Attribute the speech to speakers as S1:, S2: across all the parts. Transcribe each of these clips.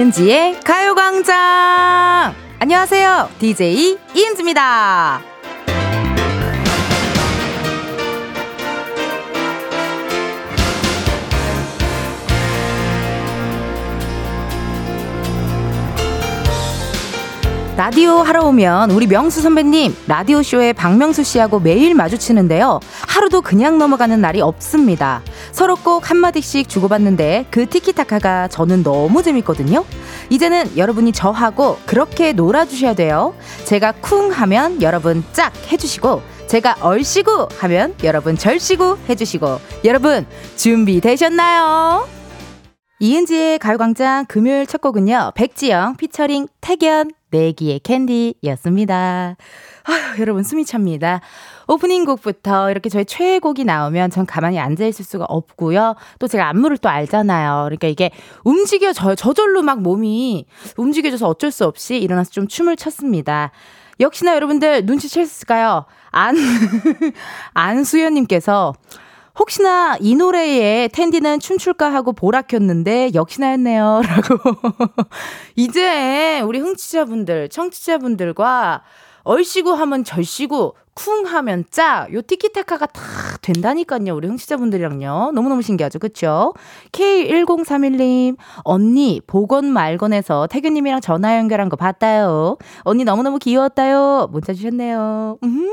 S1: 이은지의 가요광장! 안녕하세요. DJ 이은지입니다. 라디오 하러 오면 우리 명수 선배님 라디오 쇼에 박명수 씨하고 매일 마주치는데요. 하루도 그냥 넘어가는 날이 없습니다. 서로 꼭 한마디씩 주고받는데 그 티키타카가 저는 너무 재밌거든요. 이제는 여러분이 저하고 그렇게 놀아주셔야 돼요. 제가 쿵 하면 여러분 짝 해주시고 제가 얼씨구 하면 여러분 절씨구 해주시고 여러분 준비되셨나요? 이은지의 가요광장 금요일 첫 곡은요. 백지영 피처링 태견 내기의 캔디였습니다. 아휴, 여러분 숨이 찹니다. 오프닝 곡부터 이렇게 저희 최애곡이 나오면 전 가만히 앉아있을 수가 없고요. 또 제가 안무를 또 알잖아요. 그러니까 이게 움직여, 저, 저절로 막 몸이 움직여져서 어쩔 수 없이 일어나서 좀 춤을 췄습니다. 역시나 여러분들 눈치챘을까요? 안, 안수연님께서 혹시나 이 노래에 텐디는 춤출까 하고 보라 켰는데 역시나 했네요. 라고. 이제 우리 흥취자분들, 청취자분들과 얼씨구 하면 절씨구, 쿵 하면 짜, 요 티키타카가 다 된다니까요. 우리 흥취자분들이랑요. 너무너무 신기하죠. 그쵸? K1031님, 언니, 보건 말건에서 태균님이랑 전화 연결한 거 봤다요. 언니 너무너무 귀여웠다요. 문자 주셨네요. 음.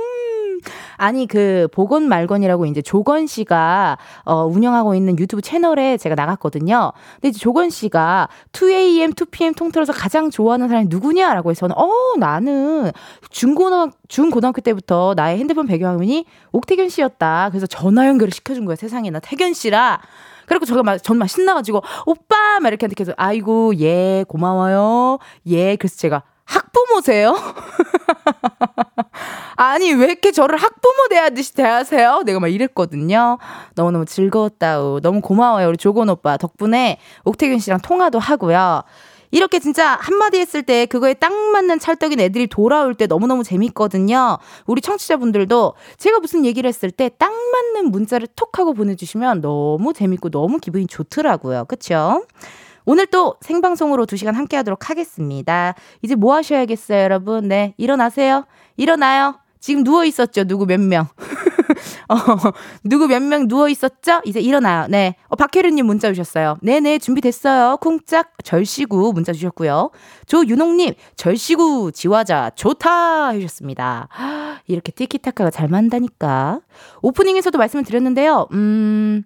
S1: 아니 그 보건 말건이라고 이제 조건 씨가 어 운영하고 있는 유튜브 채널에 제가 나갔거든요. 근데 이제 조건 씨가 2AM, 2PM 통틀어서 가장 좋아하는 사람이 누구냐라고 해서 어 나는 중고등 중고등학교 때부터 나의 핸드폰 배경화면이 옥태견 씨였다. 그래서 전화 연결을 시켜준 거야 세상에나 태견 씨라. 그리고 저가 막, 전 막 신나가지고, 오빠! 막 이렇게 한테 계속, 아이고, 예, 고마워요. 예. 그래서 제가, 학부모세요? 아니, 왜 이렇게 저를 학부모 대하듯이 대하세요? 내가 막 이랬거든요. 너무너무 즐거웠다우. 너무 고마워요. 우리 조건 오빠. 덕분에 옥태균 씨랑 통화도 하고요. 이렇게 진짜 한마디 했을 때 그거에 딱 맞는 찰떡인 애들이 돌아올 때 너무너무 재밌거든요. 우리 청취자분들도 제가 무슨 얘기를 했을 때 딱 맞는 문자를 톡 하고 보내주시면 너무 재밌고 너무 기분이 좋더라고요. 그쵸? 오늘 또 생방송으로 2시간 함께 하도록 하겠습니다. 이제 뭐 하셔야겠어요, 여러분? 네, 일어나세요. 일어나요. 지금 누워 있었죠, 누구 몇 명. 어, 누구 몇 명 누워 있었죠? 이제 일어나요. 네. 어, 박혜르님 문자 주셨어요. 네네, 준비됐어요. 쿵짝 절시구 문자 주셨고요. 조윤홍님, 절시구 지화자 좋다 해주셨습니다. 이렇게 티키타카가 잘 만다니까. 오프닝에서도 말씀을 드렸는데요. 음,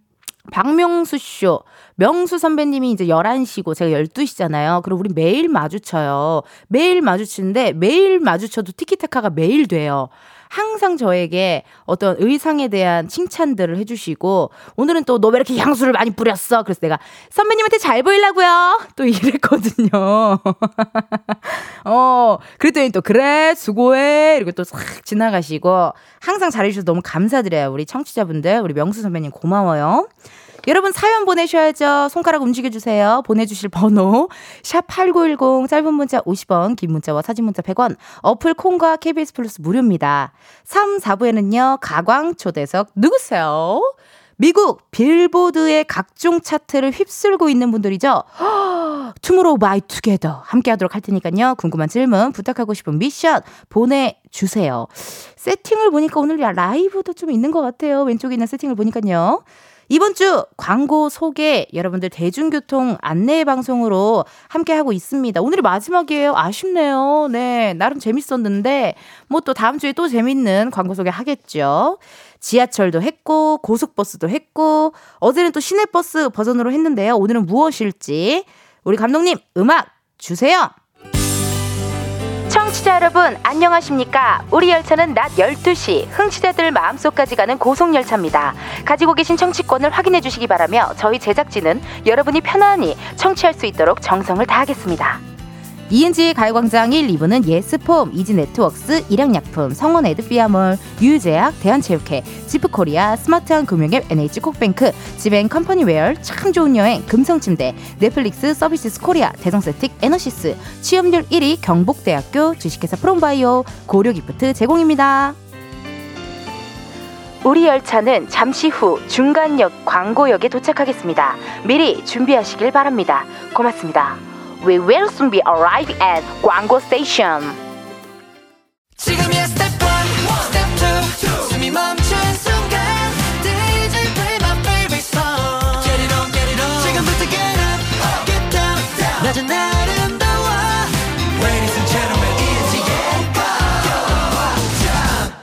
S1: 박명수 쇼. 명수 선배님이 이제 11시고 제가 12시잖아요. 그럼 우리 매일 마주쳐요. 매일 마주치는데 매일 마주쳐도 티키타카가 매일 돼요. 항상 저에게 어떤 의상에 대한 칭찬들을 해주시고 오늘은 또 너 왜 이렇게 향수를 많이 뿌렸어? 그래서 내가 선배님한테 잘 보이려고요. 또 이랬거든요. 어 그랬더니 또 그래 수고해 이렇게 또 싹 지나가시고 항상 잘해주셔서 너무 감사드려요. 우리 청취자분들 우리 명수 선배님 고마워요. 여러분 사연 보내셔야죠. 손가락 움직여주세요. 보내주실 번호 샵8910 짧은 문자 50원 긴 문자와 사진 문자 100원 어플 콩과 KBS 플러스 무료입니다. 3, 4부에는요. 가광 초대석 누구세요? 미국 빌보드의 각종 차트를 휩쓸고 있는 분들이죠. 투모로우 바이 투게더 함께 하도록 할 테니까요. 궁금한 질문, 부탁하고 싶은 미션 보내주세요. 세팅을 보니까 오늘 라이브도 좀 있는 것 같아요. 왼쪽에 있는 세팅을 보니까요. 이번 주 광고 소개 여러분들 대중교통 안내 방송으로 함께 하고 있습니다. 오늘이 마지막이에요. 아쉽네요. 네, 나름 재밌었는데 뭐 또 다음 주에 또 재밌는 광고 소개 하겠죠. 지하철도 했고 고속버스도 했고 어제는 또 시내버스 버전으로 했는데요. 오늘은 무엇일지 우리 감독님 음악 주세요. 청취자 여러분 안녕하십니까? 우리 열차는 낮 12시 청취자들 마음속까지 가는 고속열차입니다. 가지고 계신 청취권을 확인해 주시기 바라며 저희 제작진은 여러분이 편안히 청취할 수 있도록 정성을 다하겠습니다 이은지의 가요광장 1, 2부는 예스폼, 이지네트웍스, 일양약품, 성원 에드피아몰, 유유제약, 대한체육회, 지프코리아, 스마트한 금융앱 NH콕뱅크, 지벤 컴퍼니웨어, 참 좋은 여행, 금성침대, 넷플릭스 서비스 코리아, 대성쎌틱 에너시스, 취업률 1위 경북대학교 주식회사 프롬바이오, 고려기프트 제공입니다. 우리 열차는 잠시 후 중간역 광고역에 도착하겠습니다. 미리 준비하시길 바랍니다. 고맙습니다. We will soon be arriving at 광고 station.
S2: 지금이야 step one, step two, 숨이 멈춘 순간 DJ play my favorite song. Get it on, get it on. 지금부터 get up, get down, 낮은 아름다워. Ladies and gentlemen, 이은지의 가요광장.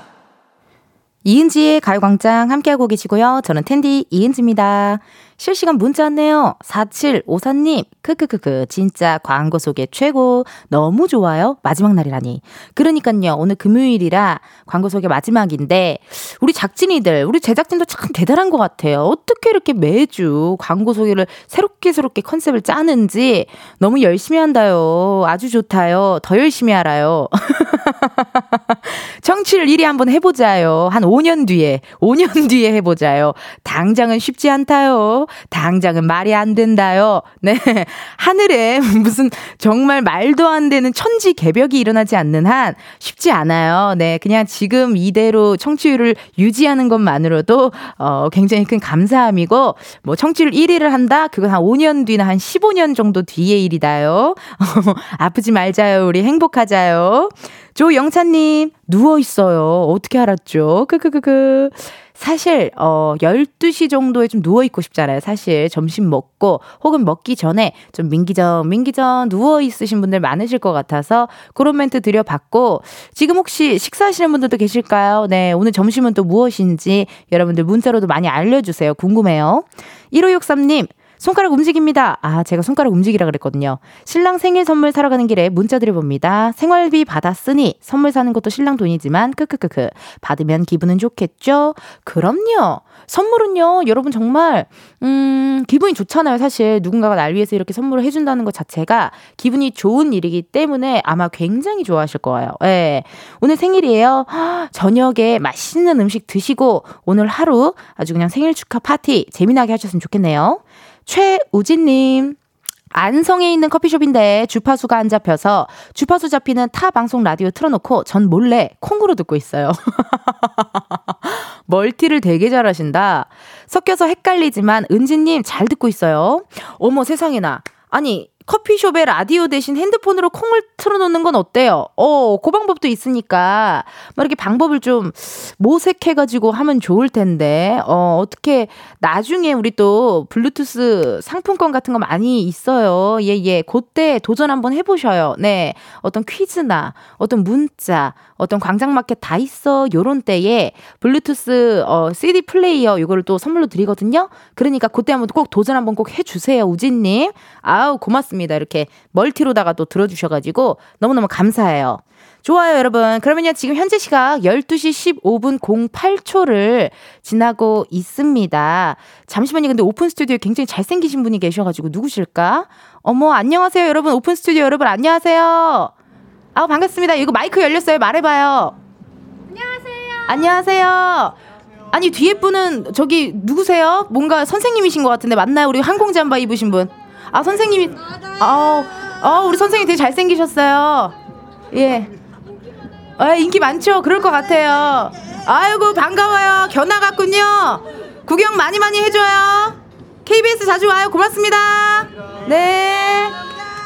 S1: 이은지의 가요광장 함께하고 계시고요. 저는 텐디 이은지입니다. 실시간 문자 왔네요. 4754님, 크크크크, 진짜 광고 소개 최고. 너무 좋아요. 마지막 날이라니. 그러니까요, 오늘 금요일이라 광고 소개 마지막인데, 우리 작진이들, 우리 제작진도 참 대단한 것 같아요. 어떻게 이렇게 매주 광고 소개를 새롭게 새롭게 컨셉을 짜는지 너무 열심히 한다요. 아주 좋다요. 더 열심히 알아요. 청취를 1위 한번 해보자요. 한 5년 뒤에, 5년 뒤에 해보자요. 당장은 쉽지 않다요. 당장은 말이 안 된다요. 네. 하늘에 무슨 정말 말도 안 되는 천지 개벽이 일어나지 않는 한 쉽지 않아요. 네. 그냥 지금 이대로 청취율을 유지하는 것만으로도 어, 굉장히 큰 감사함이고, 뭐 청취율 1위를 한다? 그건 한 5년 뒤나 한 15년 정도 뒤의 일이다요. 아프지 말자요. 우리 행복하자요. 조영찬님, 누워있어요. 어떻게 알았죠? 크크크크. 사실, 어, 12시 정도에 좀 누워 있고 싶잖아요. 사실, 점심 먹고, 혹은 먹기 전에 좀 민기전, 민기전 누워 있으신 분들 많으실 것 같아서, 그런 멘트 드려봤고, 지금 혹시 식사하시는 분들도 계실까요? 네, 오늘 점심은 또 무엇인지 여러분들 문자로도 많이 알려주세요. 궁금해요. 1563님, 손가락 움직입니다. 아, 제가 손가락 움직이라 그랬거든요. 신랑 생일 선물 사러 가는 길에 문자 드려봅니다. 생활비 받았으니 선물 사는 것도 신랑 돈이지만 크크크크 받으면 기분은 좋겠죠? 그럼요. 선물은요, 여러분 정말 음, 기분이 좋잖아요. 사실 누군가가 날 위해서 이렇게 선물을 해 준다는 것 자체가 기분이 좋은 일이기 때문에 아마 굉장히 좋아하실 거예요. 예. 오늘 생일이에요. 저녁에 맛있는 음식 드시고 오늘 하루 아주 그냥 생일 축하 파티 재미나게 하셨으면 좋겠네요. 최우진님. 안성에 있는 커피숍인데 주파수가 안 잡혀서 주파수 잡히는 타 방송 라디오 틀어놓고 전 몰래 콩으로 듣고 있어요. 멀티를 되게 잘하신다. 섞여서 헷갈리지만 은지님 잘 듣고 있어요. 어머 세상에나. 아니 커피숍에 라디오 대신 핸드폰으로 콩을 틀어놓는 건 어때요? 어, 그 방법도 있으니까, 뭐 이렇게 방법을 좀 모색해가지고 하면 좋을 텐데, 어, 어떻게, 나중에 우리 또 블루투스 상품권 같은 거 많이 있어요. 예, 예. 그때 도전 한번 해보셔요. 네. 어떤 퀴즈나, 어떤 문자, 어떤 광장마켓 다 있어. 요런 때에 블루투스, 어, CD 플레이어 요거를 또 선물로 드리거든요. 그러니까 그때 한번 꼭 도전 한번 꼭 해주세요. 우진님. 아우, 고맙습니다. 고맙습니다. 이렇게 멀티로다가 또 들어주셔가지고 너무너무 감사해요. 좋아요, 여러분. 그러면요, 지금 현재 시각 12시 15분 08초를 지나고 있습니다. 잠시만요, 근데 오픈 스튜디오에 굉장히 잘생기신 분이 계셔가지고 누구실까? 어머, 안녕하세요, 여러분. 오픈 스튜디오 여러분, 안녕하세요. 아우, 반갑습니다. 이거 마이크 열렸어요. 말해봐요.
S3: 안녕하세요.
S1: 안녕하세요. 아니, 뒤에 분은 저기 누구세요? 뭔가 선생님이신 것 같은데 맞나요? 우리 항공 잠바 입으신 분. 아 선생님이 아우 아 우리 선생님 되게 잘생기셨어요. 예. 아 인기 많죠. 그럴 것 같아요. 아이고 반가워요. 견아 같군요. 구경 많이 많이 해줘요. KBS 자주 와요. 고맙습니다. 네.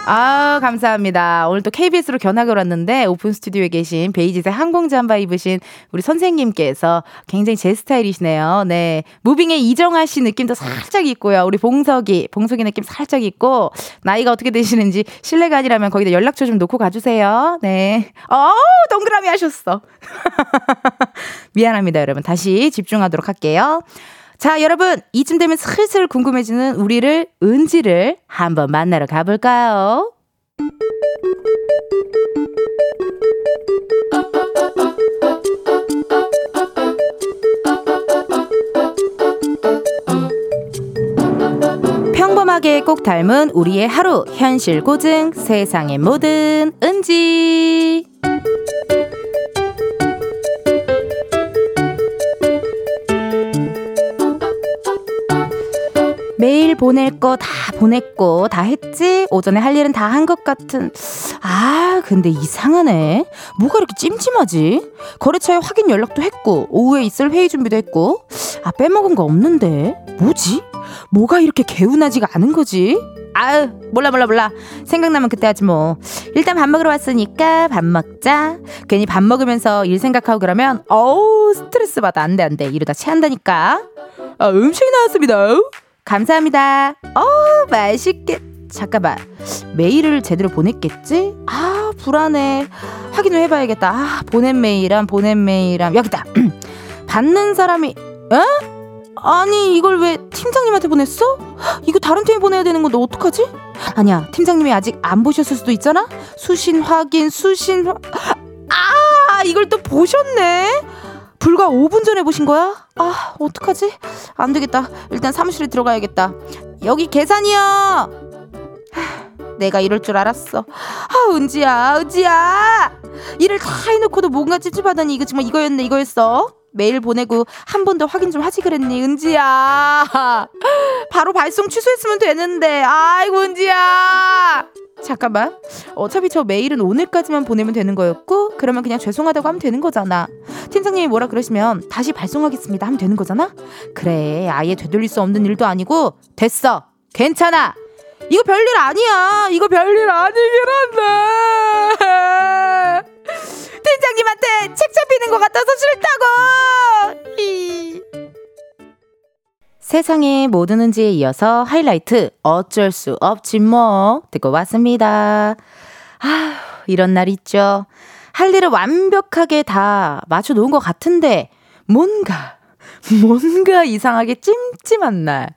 S1: 아 감사합니다. 오늘 또 KBS로 견학을 왔는데 오픈 스튜디오에 계신 베이지색 항공 잠바 입으신 우리 선생님께서 굉장히 제 스타일이시네요. 네. 무빙의 이정아 씨 느낌도 살짝 있고요. 우리 봉석이, 봉석이 느낌 살짝 있고 나이가 어떻게 되시는지 실례가 아니라면 거기다 연락처 좀 놓고 가주세요. 네. 어 동그라미 하셨어. 미안합니다, 여러분. 다시 집중하도록 할게요. 자, 여러분, 이쯤 되면 슬슬 궁금해지는 우리를, 은지를 한번 만나러 가볼까요? 평범하게 꼭 닮은 우리의 하루, 현실 고증, 세상의 모든 은지. 메일 보낼 거 다 보냈고 다 했지? 오전에 할 일은 다 한 것 같은 아 근데 이상하네 뭐가 이렇게 찜찜하지? 거래처에 확인 연락도 했고 오후에 있을 회의 준비도 했고 아 빼먹은 거 없는데 뭐지? 뭐가 이렇게 개운하지가 않은 거지? 아 아유, 몰라, 몰라, 몰라. 생각나면 그때 하지 뭐. 일단 밥 먹으러 왔으니까 밥 먹자. 괜히 밥 먹으면서 일 생각하고 그러면, 어우, 스트레스 받아. 안 돼, 안 돼. 이러다 체한다니까. 아, 음식 나왔습니다. 감사합니다. 어, 맛있겠. 잠깐만. 메일을 제대로 보냈겠지? 아, 불안해. 확인을 해봐야겠다. 아, 보낸 메일함, 보낸 메일함. 여기다. 받는 사람이, 어? 아니 이걸 왜 팀장님한테 보냈어? 이거 다른 팀에 보내야 되는 건데 어떡하지? 아니야 팀장님이 아직 안 보셨을 수도 있잖아 수신 확인 수신 화... 아 이걸 또 보셨네 불과 5분 전에 보신 거야? 아 어떡하지? 안 되겠다. 일단 사무실에 들어가야겠다. 여기 계산이요! 내가 이럴 줄 알았어. 아 은지야 은지야! 일을 다 해놓고도 뭔가 찝찝하다니. 이거 정말 이거였네 이거였어. 메일 보내고 한 번 더 확인 좀 하지 그랬니 은지야. 바로 발송 취소했으면 되는데. 아이고 은지야 잠깐만. 어차피 저 메일은 오늘까지만 보내면 되는 거였고 그러면 그냥 죄송하다고 하면 되는 거잖아. 팀장님이 뭐라 그러시면 다시 발송하겠습니다 하면 되는 거잖아? 그래 아예 되돌릴 수 없는 일도 아니고 됐어. 괜찮아. 이거 별일 아니야. 이거 별일 아니긴 한데. 팀장님한테 책 잡히는 것 같아서 싫다고! 세상의 모든 은지에 이어서 하이라이트 어쩔 수 없지 뭐 듣고 왔습니다. 아 이런 날 있죠. 할 일을 완벽하게 다 맞춰 놓은 것 같은데 뭔가 뭔가 이상하게 찜찜한 날.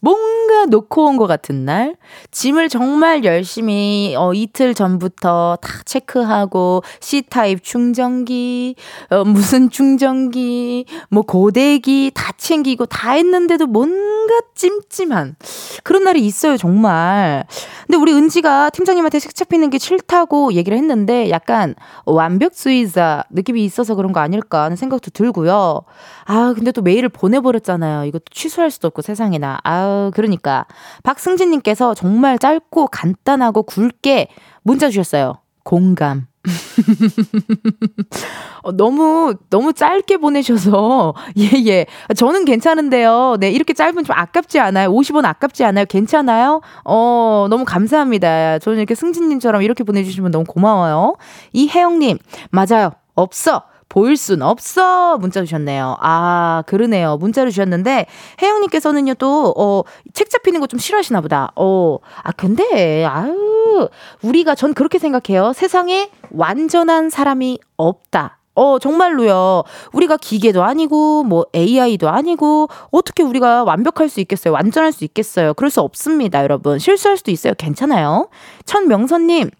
S1: 뭔가 놓고 온 것 같은 날, 짐을 정말 열심히 어, 이틀 전부터 다 체크하고 C타입 충전기, 어, 무슨 충전기, 뭐 고데기 다 챙기고 다 했는데도 뭔가 찜찜한 그런 날이 있어요 정말. 근데 우리 은지가 팀장님한테 색 잡히는 게 싫다고 얘기를 했는데 약간 완벽주의자 느낌이 있어서 그런 거 아닐까 하는 생각도 들고요. 아 근데 또 메일을 보내버렸잖아요. 이것도 취소할 수도 없고 세상에나. 아 그러니까 박승진님께서 정말 짧고 간단하고 굵게 문자 주셨어요. 공감. 어, 너무 너무 짧게 보내셔서 예예 예. 저는 괜찮은데요. 네 이렇게 짧은 좀 아깝지 않아요? 50원 아깝지 않아요? 괜찮아요? 어 너무 감사합니다. 저는 이렇게 승진님처럼 이렇게 보내주시면 너무 고마워요. 이혜영님 맞아요. 없어. 보일 순 없어 문자 주셨네요. 아 그러네요. 문자를 주셨는데 혜영님께서는요 또어책 잡히는 거 좀 싫어하시나 보다. 어아 근데 아유 우리가 전 그렇게 생각해요. 세상에 완전한 사람이 없다. 어, 정말로요. 우리가 기계도 아니고, 뭐, AI도 아니고, 어떻게 우리가 완벽할 수 있겠어요? 완전할 수 있겠어요? 그럴 수 없습니다, 여러분. 실수할 수도 있어요. 괜찮아요. 천명선님,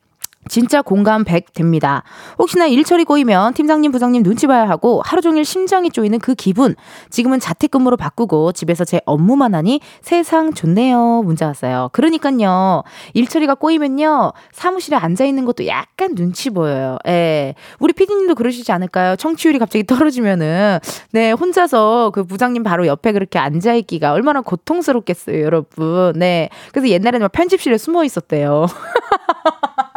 S1: 진짜 공감 100 됩니다. 혹시나 일처리 꼬이면 팀장님, 부장님 눈치 봐야 하고 하루 종일 심장이 쪼이는 그 기분. 지금은 자택근무로 바꾸고 집에서 제 업무만 하니 세상 좋네요. 문자 왔어요. 그러니까요. 일처리가 꼬이면요. 사무실에 앉아 있는 것도 약간 눈치 보여요. 예. 우리 피디님도 그러시지 않을까요? 청취율이 갑자기 떨어지면은 네, 혼자서 그 부장님 바로 옆에 그렇게 앉아 있기가 얼마나 고통스럽겠어요, 여러분. 네. 그래서 옛날에는 편집실에 숨어 있었대요.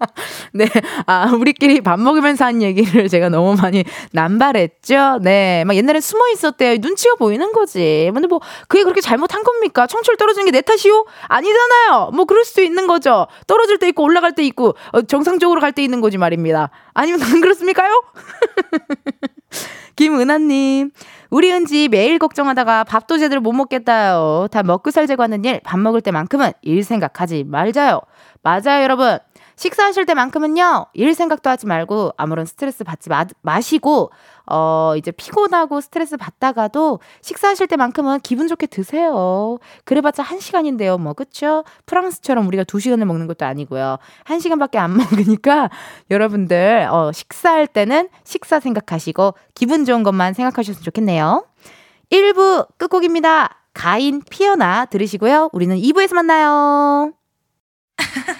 S1: 네. 아, 우리끼리 밥 먹으면서 한 얘기를 제가 너무 많이 남발했죠. 네. 막 옛날에 숨어 있었대요. 눈치가 보이는 거지. 근데 뭐, 그게 그렇게 잘못한 겁니까? 청출 떨어지는 게 내 탓이요? 아니잖아요. 뭐, 그럴 수도 있는 거죠. 떨어질 때 있고, 올라갈 때 있고, 어, 정상적으로 갈 때 있는 거지 말입니다. 아니면 안 그렇습니까요? 김은하님. 우리 은지 매일 걱정하다가 밥도 제대로 못 먹겠다요. 다 먹고 살자고 하는 일, 밥 먹을 때만큼은 일 생각하지 말자요. 맞아요, 여러분. 식사하실 때만큼은요, 일 생각도 하지 말고 아무런 스트레스 받지 마, 마시고, 어, 이제 피곤하고 스트레스 받다가도 식사하실 때만큼은 기분 좋게 드세요. 그래봤자 한 시간인데요, 뭐, 그쵸? 프랑스처럼 우리가 두 시간을 먹는 것도 아니고요. 한 시간밖에 안 먹으니까 여러분들, 어, 식사할 때는 식사 생각하시고 기분 좋은 것만 생각하셨으면 좋겠네요. 1부 끝곡입니다. 가인 피어나 들으시고요. 우리는 2부에서 만나요.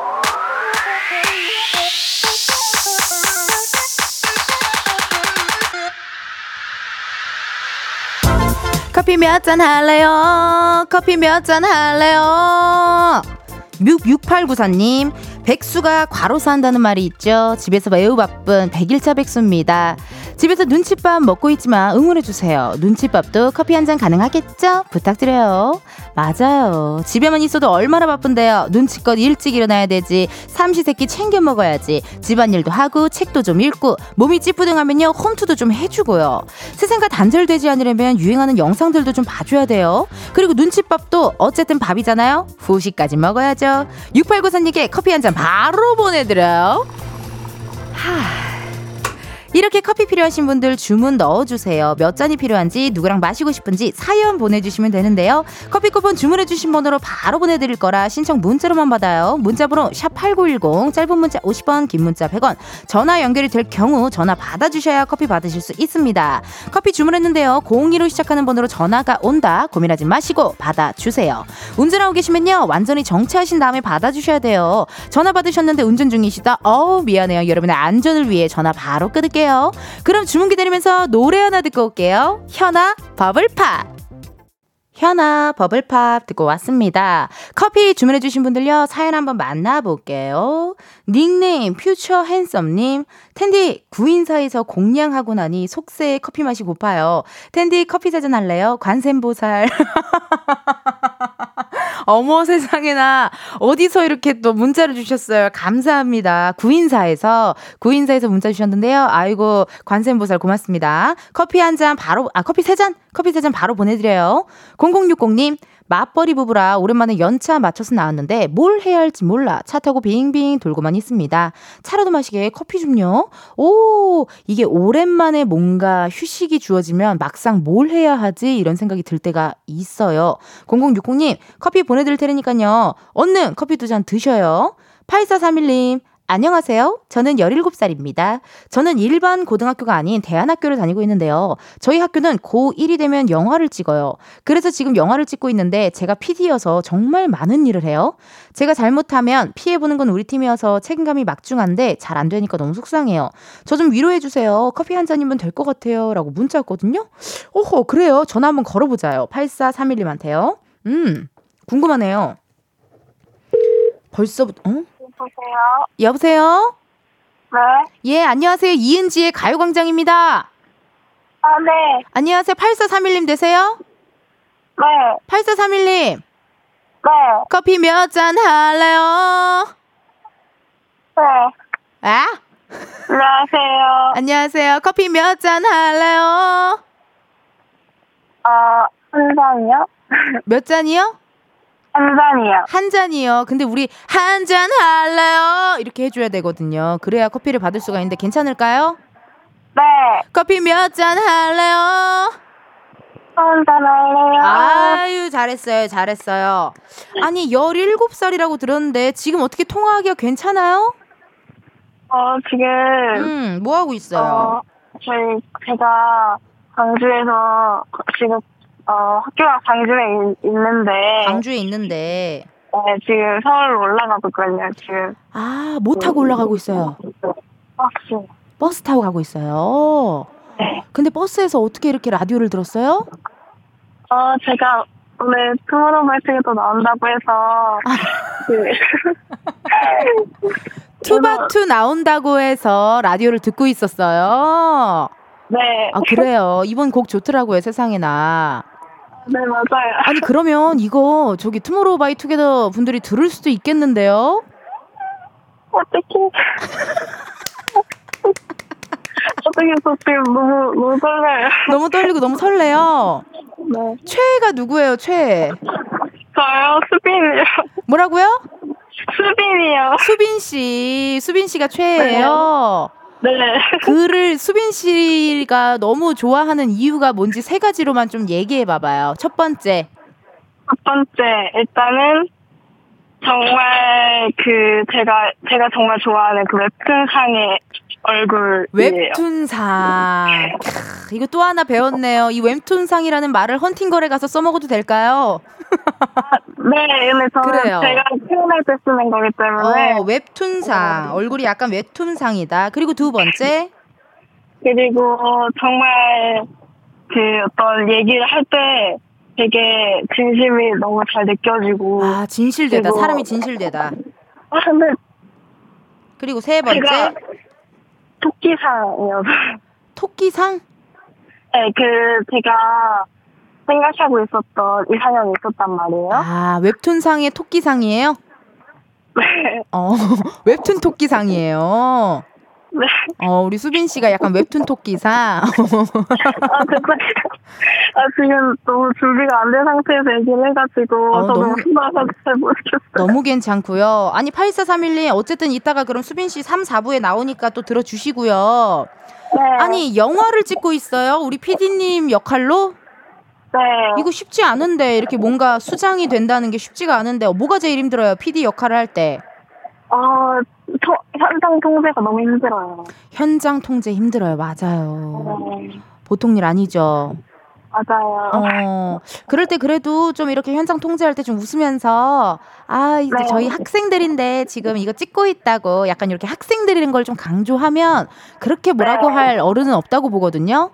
S1: 커피 몇 잔 할래요? 커피 몇 잔 할래요? 6894님, 백수가 과로사 한다는 말이 있죠. 집에서 매우 바쁜 100일차 백수입니다. 집에서 눈칫밥 먹고 있지만 응원해주세요. 눈칫밥도 커피 한 잔 가능하겠죠? 부탁드려요. 맞아요. 집에만 있어도 얼마나 바쁜데요. 눈치껏 일찍 일어나야 되지. 삼시세끼 챙겨 먹어야지. 집안일도 하고 책도 좀 읽고 몸이 찌뿌둥하면요 홈트도 좀 해주고요. 세상과 단절되지 않으려면 유행하는 영상들도 좀 봐줘야 돼요. 그리고 눈칫밥도 어쨌든 밥이잖아요. 후식까지 먹어야죠. 6894님께 커피 한 잔 바로 보내드려요. 하. 이렇게 커피 필요하신 분들 주문 넣어주세요. 몇 잔이 필요한지 누구랑 마시고 싶은지 사연 보내주시면 되는데요. 커피 쿠폰 주문해주신 번호로 바로 보내드릴 거라 신청 문자로만 받아요. 문자번호 샵8910 짧은 문자 50원 긴 문자 100원 전화 연결이 될 경우 전화 받아주셔야 커피 받으실 수 있습니다. 커피 주문했는데요. 02로 시작하는 번호로 전화가 온다. 고민하지 마시고 받아주세요. 운전하고 계시면요. 완전히 정차하신 다음에 받아주셔야 돼요. 전화 받으셨는데 운전 중이시다. 어우 미안해요. 여러분의 안전을 위해 전화 바로 끊을게요. 그럼 주문 기다리면서 노래 하나 듣고 올게요. 현아 버블팝. 현아 버블팝 듣고 왔습니다. 커피 주문해주신 분들요 사연 한번 만나볼게요. 닉네임 퓨처 핸섬님 텐디 구인사에서 공양하고 나니 속세에 커피 맛이 고파요. 텐디 커피 사전 할래요? 관샘보살. 어머 세상에나 어디서 이렇게 또 문자를 주셨어요. 감사합니다. 구인사에서 구인사에서 문자 주셨는데요. 아이고 관샘보살 고맙습니다. 커피 한 잔 바로 아 커피 세 잔 커피 세 잔 바로 보내드려요. 0060님 맞벌이 부부라 오랜만에 연차 맞춰서 나왔는데 뭘 해야 할지 몰라 차 타고 빙빙 돌고만 있습니다. 차라도 마시게 커피 좀요. 오 이게 오랜만에 뭔가 휴식이 주어지면 막상 뭘 해야 하지 이런 생각이 들 때가 있어요. 0060님 커피 보내드릴 테니까요. 얼른 커피 두 잔 드셔요. 8431님 안녕하세요. 저는 17살입니다. 저는 일반 고등학교가 아닌 대안학교를 다니고 있는데요. 저희 학교는 고1이 되면 영화를 찍어요. 그래서 지금 영화를 찍고 있는데 제가 PD여서 정말 많은 일을 해요. 제가 잘못하면 피해보는 건 우리 팀이어서 책임감이 막중한데 잘 안 되니까 너무 속상해요. 저 좀 위로해주세요. 커피 한 잔이면 될 것 같아요. 라고 문자 왔거든요. 오호, 그래요. 전화 한번 걸어보자요. 8431님한테요. 음, 궁금하네요. 벌써부터, 어?
S4: 보세요.
S1: 여보세요?
S4: 네.
S1: 예, 안녕하세요. 이은지의 가요광장입니다.
S4: 아, 네.
S1: 안녕하세요. 8431님 되세요?
S4: 네.
S1: 8431님,
S4: 네.
S1: 커피 몇 잔 할래요?
S4: 네.
S1: 아?
S4: 안녕하세요.
S1: 안녕하세요. 커피 몇 잔 할래요?
S4: 어, 한 잔이요?
S1: 몇 잔이요?
S4: 한 잔이요.
S1: 한 잔이요. 근데 우리 한 잔 할래요? 이렇게 해줘야 되거든요. 그래야 커피를 받을 수가 있는데 괜찮을까요?
S4: 네.
S1: 커피 몇 잔 할래요?
S4: 한 잔 할래요.
S1: 아유, 잘했어요. 잘했어요. 아니, 17살이라고 들었는데 지금 어떻게 통화하기가 괜찮아요?
S4: 어, 지금,
S1: 음, 뭐 하고 있어요?
S4: 어, 저희, 제가 광주에서 지금, 어, 학교가 광주에 있, 는데
S1: 광주에 있는데
S4: 네, 지금 서울로 올라가고 있거든요, 지금.
S1: 아, 못 타고 올라가고 있어요.
S4: 버스.
S1: 버스 타고 가고 있어요.
S4: 네.
S1: 근데 버스에서 어떻게 이렇게 라디오를 들었어요?
S4: 어, 제가 오늘 투모로우바이투게더 나온다고 해서, 그,
S1: 투바투 나온다고 해서 라디오를 듣고 있었어요.
S4: 네.
S1: 아, 그래요. 이번 곡 좋더라고요, 세상에나.
S4: 네, 맞아요.
S1: 아니, 그러면 이거 저기 투모로우 바이 투게더 분들이 들을 수도 있겠는데요?
S4: 어떡해. 어떻게 저 지금 너무, 너무 떨려요.
S1: 너무 떨리고 너무 설레요.
S4: 네.
S1: 최애가 누구예요, 최애?
S4: 저요, 수빈이요.
S1: 뭐라고요?
S4: 수빈이요.
S1: 수빈 씨. 수빈 씨가 최애예요.
S4: 네.
S1: 그를 수빈 씨가 너무 좋아하는 이유가 뭔지 세 가지로만 좀 얘기해 봐봐요. 첫 번째.
S4: 첫 번째, 일단은, 정말 그, 제가, 제가 정말 좋아하는 그 웹툰상의 얼굴
S1: 웹툰상. 캬, 이거 또 하나 배웠네요. 이 웹툰상이라는 말을 헌팅거래 가서 써먹어도 될까요?
S4: 네, 근데 저는
S1: 그래요.
S4: 제가 표현할 때 쓰는 거기 때문에
S1: 어, 웹툰상. 얼굴이 약간 웹툰상이다. 그리고 두 번째.
S4: 그리고 정말 그 어떤 얘기를 할 때 되게 진심이 너무 잘 느껴지고
S1: 아, 진실되다.
S4: 그리고-
S1: 사람이 진실되다.
S4: 아 근데
S1: 그리고 세 번째.
S4: 제가 토끼상이어서
S1: 토끼상?
S4: 네, 그 제가 생각하고 있었던 이상형이 있었단 말이에요.
S1: 아, 웹툰상의 토끼상이에요?
S4: 네,
S1: 어, 웹툰 토끼상이에요.
S4: 네.
S1: 어, 우리 수빈 씨가 약간 웹툰 토끼상.
S4: 아, 그거 아, 지금 너무 준비가 안 된 상태에서 얘기를 해가지고
S1: 어, 너무-
S4: 잘 모르겠어요.
S1: 너무 괜찮고요. 아니 8431님 어쨌든 이따가 그럼 수빈 씨 3, 4부에 나오니까 또 들어주시고요.
S4: 네,
S1: 아니 영화를 찍고 있어요. 우리 PD님 역할로
S4: 네.
S1: 이거 쉽지 않은데 이렇게 뭔가 수장이 된다는 게 쉽지가 않은데 뭐가 제일 힘들어요? PD 역할을 할 때.
S4: 어, 저, 현장 통제가 너무 힘들어요.
S1: 현장 통제 힘들어요. 맞아요.
S4: 네,
S1: 보통 일 아니죠.
S4: 맞아요.
S1: 어, 그럴 때 그래도 좀 이렇게 현장 통제할 때 좀 웃으면서, 아, 이제
S4: 네.
S1: 저희 학생들인데 지금 이거 찍고 있다고 약간 이렇게 학생들이라는 걸좀 강조하면 그렇게 뭐라고
S4: 네.
S1: 할 어른은 없다고 보거든요?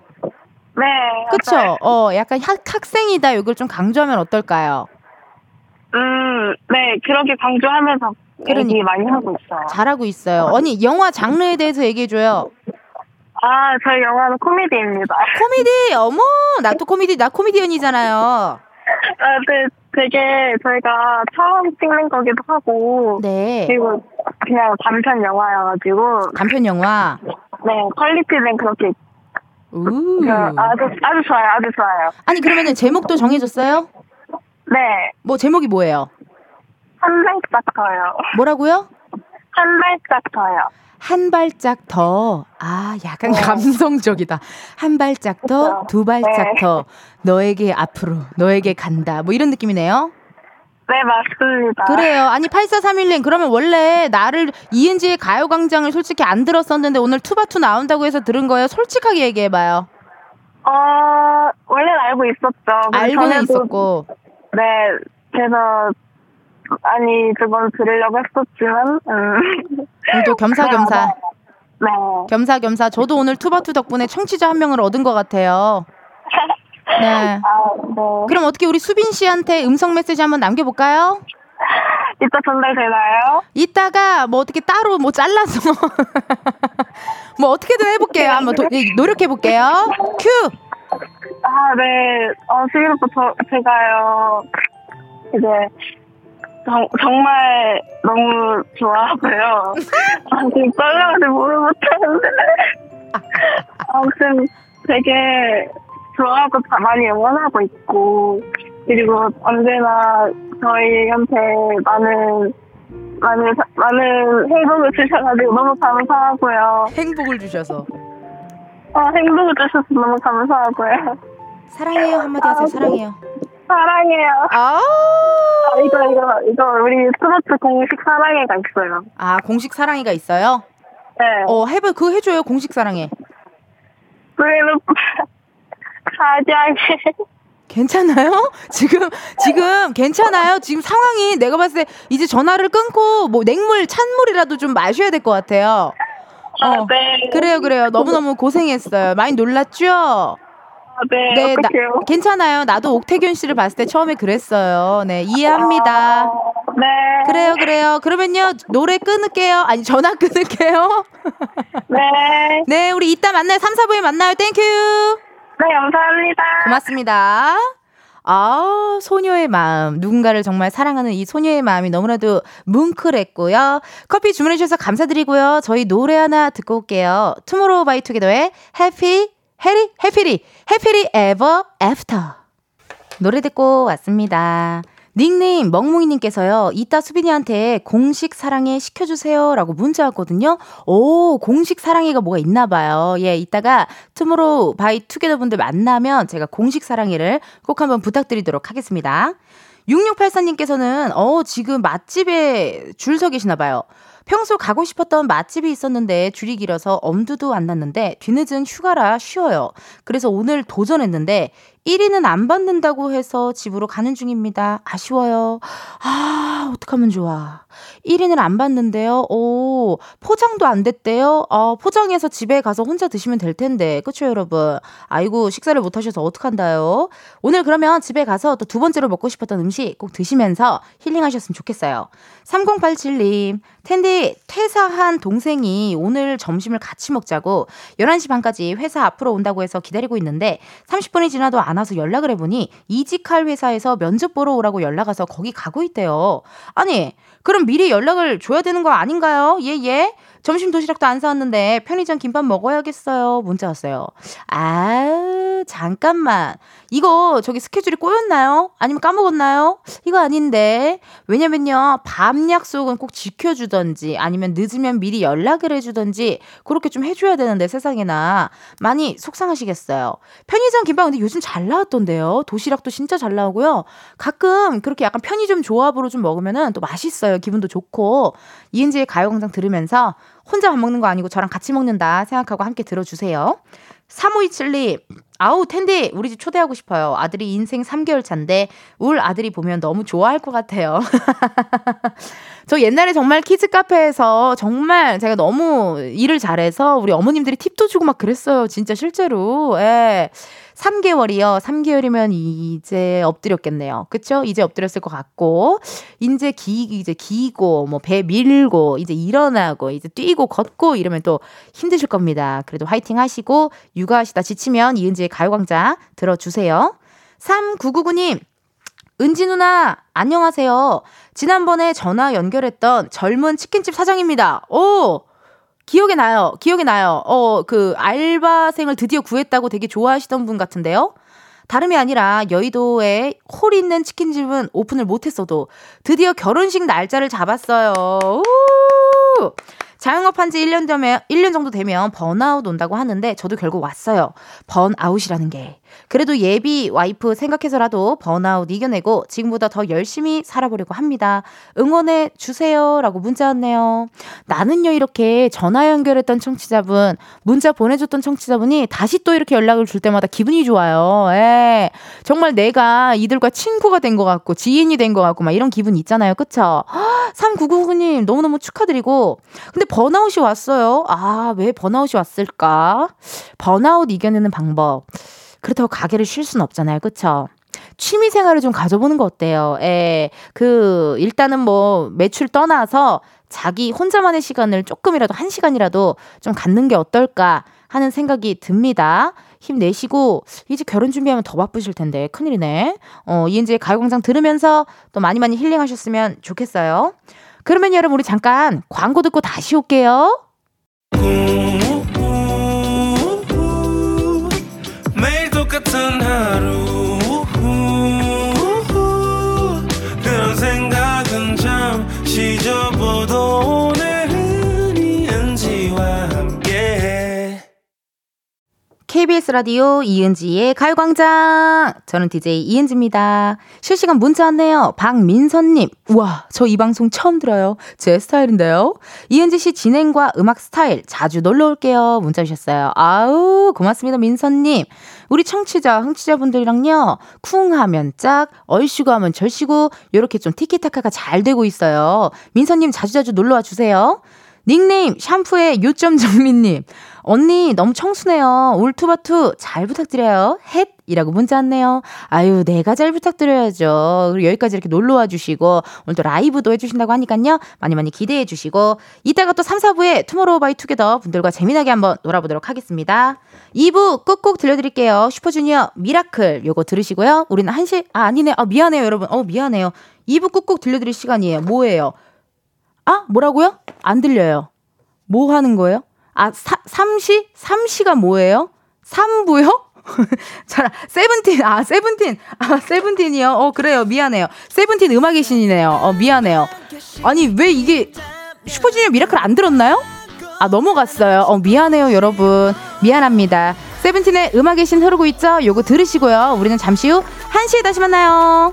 S4: 네.
S1: 그쵸?
S4: 맞아요.
S1: 어, 약간 학, 학생이다 이걸 좀 강조하면 어떨까요?
S4: 음, 네, 그렇게 강조하면서
S1: 그러니-
S4: 얘기 많이 하고 있어요.
S1: 잘하고 있어요. 아니, 영화 장르에 대해서 얘기해 줘요.
S4: 아, 저희 영화는 코미디입니다.
S1: 코미디, 어머, 나 또 코미디, 나 코미디언이잖아요.
S4: 아, 네, 되게 저희가 처음 찍는 거기도 하고,
S1: 네.
S4: 그리고 그냥 단편 영화여가지고,
S1: 단편 영화.
S4: 네, 퀄리티는 그렇게,
S1: 우.
S4: 그, 아주, 아주 좋아요, 아주 좋아요.
S1: 아니, 그러면은 제목도 정해졌어요?
S4: 네,
S1: 뭐, 제목이 뭐예요?
S4: 한 발짝 더요.
S1: 뭐라고요?
S4: 한 발짝 더요.
S1: 한 발짝 더. 아, 약간 감성적이다. 한 발짝 더,
S4: 그쵸.
S1: 두 발짝
S4: 네.
S1: 더. 너에게 앞으로, 너에게 간다. 뭐 이런 느낌이네요.
S4: 네, 맞습니다.
S1: 그래요. 아니, 8431님, 그러면 원래 나를 이은지의 가요광장을 솔직히 안 들었었는데 오늘 투바투 나온다고 해서 들은 거예요? 솔직하게 얘기해봐요.
S4: 어, 원래는 알고 있었죠.
S1: 알고는 있었고.
S4: 네, 그래서, 아니, 그건 들으려고 했었지만, 음.
S1: 또 겸사겸사.
S4: 네.
S1: 겸사겸사. 저도 오늘 투바투 덕분에 청취자 한 명을 얻은 것 같아요. 네.
S4: 아, 네.
S1: 그럼 어떻게 우리 수빈 씨한테 음성 메시지 한번 남겨볼까요?
S4: 이따 전달되나요?
S1: 이따가 뭐 어떻게 따로 뭐 잘라서 뭐 어떻게든 해볼게요. 한번 도- 예, 노력해볼게요. 큐!
S4: 아, 네. 어, 지금부터 저, 제가요, 이제, 정, 정말 너무 좋아하고요. 아, 지금 떨려가지고 말을 못하는데. 아무튼 되게 좋아하고 다 많이 응원하고 있고, 그리고 언제나 저희한테 많은, 많은, 사- 많은 행복을 주셔가지고 너무 감사하고요.
S1: 행복을 주셔서.
S4: 어, 행복을 주셔서 너무 감사하고요.
S1: 사랑해요. 한마디 하세요. 사랑해요.
S4: 사랑해요.
S1: 아,
S4: 아, 이거, 이거, 이거, 우리 스마트 공식 사랑해가 있어요.
S1: 아 공식 사랑해가 있어요?
S4: 네.
S1: 어, 해봐. 그거 해줘요. 공식 사랑해.
S4: 사랑해.
S1: 괜찮아요? 지금, 지금 괜찮아요? 지금 상황이 내가 봤을 때 이제 전화를 끊고 뭐 냉물, 찬물이라도 좀 마셔야 될 것 같아요.
S4: 아,
S1: 어.
S4: 네.
S1: 그래요, 그래요. 너무너무 고생했어요. 많이 놀랐죠?
S4: 아, 네.
S1: 네, 나. 괜찮아요. 나도 옥태균 씨를 봤을 때 처음에 그랬어요. 네, 이해합니다.
S4: 네.
S1: 그래요, 그래요. 그러면요, 노래 끊을게요. 아니, 전화 끊을게요.
S4: 네.
S1: 네, 우리 이따 만나요. 3, 4부에 만나요. Thank you.
S4: 네, 감사합니다.
S1: 고맙습니다. 아, 소녀의 마음. 누군가를 정말 사랑하는 이 소녀의 마음이 너무나도 뭉클했고요. 커피 주문해주셔서 감사드리고요. 저희 노래 하나 듣고 올게요. 투모로우 바이 투게더의 Happy, 해리, Happily, Happily Ever After. 노래 듣고 왔습니다. 닉네임 멍뭉이님께서요. 이따 수빈이한테 공식 사랑해 시켜주세요. 라고 문자 왔거든요. 오, 공식 사랑해가 뭐가 있나 봐요. 예, 이따가 투모로우 바이 투게더 분들 만나면 제가 공식 사랑해를 꼭 한번 부탁드리도록 하겠습니다. 6684님께서는 어, 지금 맛집에 줄 서 계시나 봐요. 평소 가고 싶었던 맛집이 있었는데 줄이 길어서 엄두도 안 났는데 뒤늦은 휴가라 쉬어요. 그래서 오늘 도전했는데 1위는 안 받는다고 해서 집으로 가는 중입니다. 아쉬워요. 아, 어떡하면 좋아. 1위는 안 받는데요. 오, 포장도 안 됐대요. 어, 포장해서 집에 가서 혼자 드시면 될 텐데. 그쵸, 여러분? 아이고, 식사를 못 하셔서 어떡한다요? 오늘 그러면 집에 가서 또 두 번째로 먹고 싶었던 음식 꼭 드시면서 힐링하셨으면 좋겠어요. 3087님, 텐디 퇴사한 동생이 오늘 점심을 같이 먹자고 11시 반까지 회사 앞으로 온다고 해서 기다리고 있는데 30분이 지나도 안 와서 연락을 해보니 이직할 회사에서 면접 보러 오라고 연락 와서 거기 가고 있대요. 아니, 그럼 미리 연락을 줘야 되는 거 아닌가요? 예, 예. 점심 도시락도 안 사왔는데 편의점 김밥 먹어야겠어요. 문자 왔어요. 아, 잠깐만. 이거 저기 스케줄이 꼬였나요? 아니면 까먹었나요? 이거 아닌데. 왜냐면요. 밤 약속은 꼭 지켜주던지 아니면 늦으면 미리 연락을 해주던지 그렇게 좀 해줘야 되는데 세상에나. 많이 속상하시겠어요. 편의점 김밥 근데 요즘 잘 나왔던데요. 도시락도 진짜 잘 나오고요. 가끔 그렇게 약간 편의점 조합으로 좀 먹으면은 또 맛있어요. 기분도 좋고. 이은지의 가요광장 들으면서 혼자 밥 먹는 거 아니고 저랑 같이 먹는다 생각하고 함께 들어주세요. 3527님, 아우, 텐디, 우리 집 초대하고 싶어요. 아들이 인생 3개월 차인데, 울 아들이 보면 너무 좋아할 것 같아요. 저 옛날에 정말 키즈 카페에서 정말 제가 너무 일을 잘해서 우리 어머님들이 팁도 주고 막 그랬어요. 진짜 실제로. 예. 3개월이요. 3개월이면 이제 엎드렸겠네요. 그쵸? 이제 엎드렸을 것 같고, 이제 기, 이제 기고, 뭐 배 밀고, 이제 일어나고, 이제 뛰고, 걷고 이러면 또 힘드실 겁니다. 그래도 화이팅 하시고, 육아하시다 지치면 이은지의 가요광장 들어주세요. 3999님, 은지 누나, 안녕하세요. 지난번에 전화 연결했던 젊은 치킨집 사장입니다. 오! 기억이 나요. 기억이 나요. 어, 그 알바생을 드디어 구했다고 되게 좋아하시던 분 같은데요. 다름이 아니라 여의도에 홀 있는 치킨집은 오픈을 못했어도 드디어 결혼식 날짜를 잡았어요. 우! 자영업한 지 1년 되면 1년 정도 되면 번아웃 온다고 하는데 저도 결국 왔어요. 번아웃이라는 게. 그래도 예비 와이프 생각해서라도 번아웃 이겨내고 지금보다 더 열심히 살아보려고 합니다. 응원해 주세요 라고 문자 왔네요. 나는요 이렇게 전화 연결했던 청취자분, 문자 보내줬던 청취자분이 다시 또 이렇게 연락을 줄 때마다 기분이 좋아요. 예. 정말 내가 이들과 친구가 된 것 같고 지인이 된 것 같고 막 이런 기분 있잖아요. 그쵸? 3999님 너무너무 축하드리고 근데 번아웃이 왔어요. 아, 왜 번아웃이 왔을까? 번아웃 이겨내는 방법. 그렇다고 가게를 쉴 수는 없잖아요. 그쵸? 취미 생활을 좀 가져보는 거 어때요? 예. 그, 일단은 뭐, 매출 떠나서 자기 혼자만의 시간을 조금이라도, 한 시간이라도 좀 갖는 게 어떨까 하는 생각이 듭니다. 힘내시고, 이제 결혼 준비하면 더 바쁘실 텐데, 큰일이네. 어, 이은지의 가요광장 들으면서 또 많이 많이 힐링하셨으면 좋겠어요. 그러면 여러분, 우리 잠깐 광고 듣고 다시 올게요.
S5: 매일 똑같은 하루
S1: KBS 라디오 이은지의 가요광장. 저는 DJ 이은지입니다. 실시간 문자 왔네요. 박민선님. 우와, 저 이 방송 처음 들어요. 제 스타일인데요. 이은지 씨 진행과 음악 스타일 자주 놀러 올게요. 문자 주셨어요. 아우, 고맙습니다. 민선님. 우리 청취자, 흥취자분들이랑요, 쿵 하면 짝, 얼씨구 하면 절씨구, 요렇게 좀 티키타카가 잘 되고 있어요. 민선님 자주자주 놀러 와 주세요. 닉네임 샴푸의 요정 정민님 언니 너무 청순해요. 울 투바투 잘 부탁드려요. 햇이라고 문자 왔네요. 아유 내가 잘 부탁드려야죠. 그리고 여기까지 이렇게 놀러 와 주시고 오늘 또 라이브도 해주신다고 하니까요. 많이 많이 기대해 주시고 이따가 또 3, 4부에 투모로우 바이 투게더 분들과 재미나게 한번 놀아보도록 하겠습니다. 2부 꾹꾹 들려드릴게요. 슈퍼주니어 Miracle 요거 들으시고요. 우리는 1시 아 아니네. 아 미안해요 여러분. 어 미안해요. 2부 꾹꾹 들려드릴 시간이에요. 뭐예요? 아, 뭐라고요? 안 들려요. 뭐 하는 거예요? 아, 사, 3시? 3시가 뭐예요? 3부요? 자, 세븐틴, 아, 세븐틴, 아, 세븐틴이요? 어, 그래요. 미안해요. 세븐틴 음악의 신이네요. 어, 미안해요. 아니, 왜 이게 슈퍼주니어 Miracle 안 틀었나요? 아, 넘어갔어요. 어, 미안해요, 여러분. 미안합니다. 세븐틴의 음악의 신 흐르고 있죠? 요거 들으시고요. 우리는 잠시 후 1시에 다시 만나요.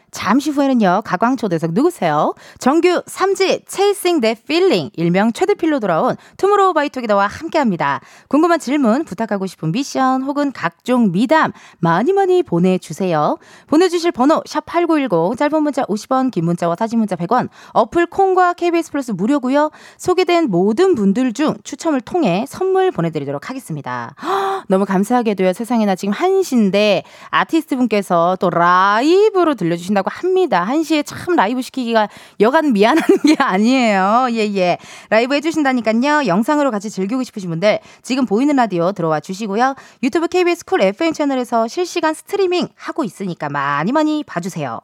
S1: 잠시 후에는요, 가광초대석 누구세요? 정규 3집 Chasing That Feeling, 일명 체댓필로 돌아온 투모로우 바이투게더와 함께 합니다. 궁금한 질문, 부탁하고 싶은 미션, 혹은 각종 미담 많이 많이 보내주세요. 보내주실 번호, 샵8910, 짧은 문자 50원, 긴 문자와 사진 문자 100원, 어플 콩과 KBS 플러스 무료고요 소개된 모든 분들 중 추첨을 통해 선물 보내드리도록 하겠습니다. 헉, 너무 감사하게도요, 세상에나 지금 1시인데 아티스트 분께서 또 라이브로 들려주신다고 합니다. 1시에 참 라이브 시키기가 여간 미안한 게 아니에요. 예, 예. 라이브 해주신다니까요. 영상으로 같이 즐기고 싶으신 분들 지금 보이는 라디오 들어와 주시고요. 유튜브 KBS 쿨 FM 채널에서 실시간 스트리밍 하고 있으니까 많이 많이 봐주세요.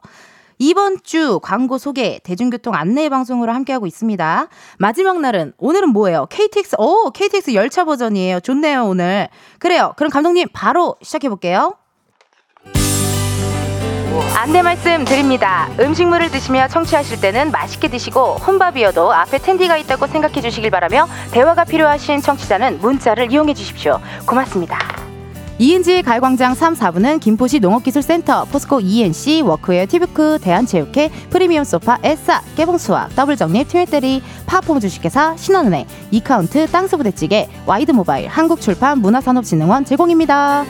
S1: 이번 주 광고 소개 대중교통 안내 방송으로 함께하고 있습니다. 마지막 날은 오늘은 뭐예요? KTX 오 KTX 열차 버전이에요. 좋네요 오늘. 그래요. 그럼 감독님 바로 시작해 볼게요. 안내 말씀 드립니다. 음식물을 드시며 청취하실 때는 맛있게 드시고 혼밥이어도 앞에 은디가 있다고 생각해 주시길 바라며 대화가 필요하신 청취자는 문자를 이용해 주십시오. 고맙습니다. 이은지의 가요광장 3, 4부는 김포시 농업기술센터, 포스코 ENC, 워크웨어 티뷰크, 대한체육회, 프리미엄 소파, 에싸, 깨봉수학, 더블정립, 트윈테리, 파포무 주식회사, 신한은행, 이카운트, 땅스부대찌개, 와이드모바일, 한국출판, 문화산업진흥원 제공입니다.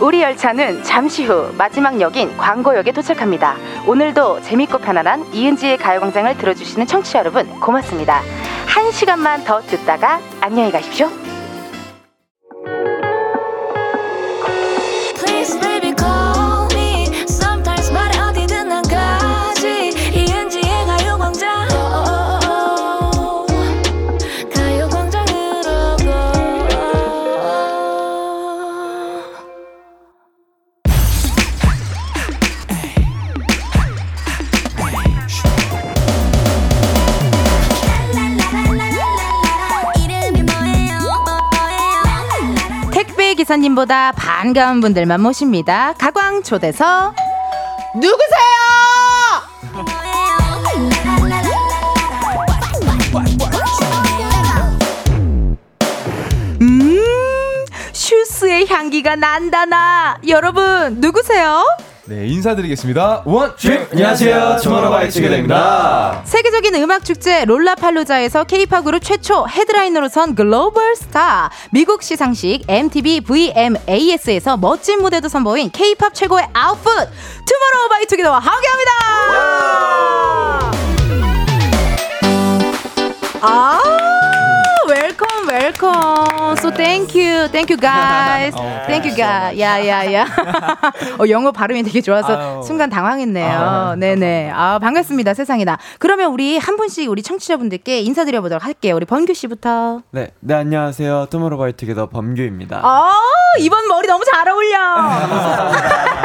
S1: 우리 열차는 잠시 후 마지막 역인 광고역에 도착합니다. 오늘도 재밌고 편안한 이은지의 가요광장을 들어주시는 청취자 여러분 고맙습니다. 한 시간만 더 듣다가 안녕히 가십시오. 기사님보다 반가운 분들만 모십니다. 가광초대석 누구세요? 음, 슈스의 향기가 난다 나. 여러분 누구세요?
S6: 네, 인사드리겠습니다. 원, 주
S7: 안녕하세요. 투모로우바이투게더입니다.
S1: 세계적인 음악 축제 롤라팔루자에서 K-팝 그룹 최초 headliner로 선 글로벌 스타, 미국 시상식 MTV VMAS에서 멋진 무대도 선보인 K-팝 최고의 아웃풋 투모로우바이투게더와 함께합니다. 아, welcome welcome. So thank you. Thank you guys. Thank you guys. 야 야 야. 어, 영어 발음이 되게 좋아서
S7: 아유.
S1: 순간 당황했네요.
S7: 아,
S1: 네네. 아, 반갑습니다. 세상이나. 그러면 우리 한 분씩 우리 청취자분들께 인사드려 보도록 할게요. 우리 범규 씨부터.
S7: 네, 네 안녕하세요. 투모로우바이투게더 범규입니다.
S1: 아, 이번 머리 너무 잘 어울려.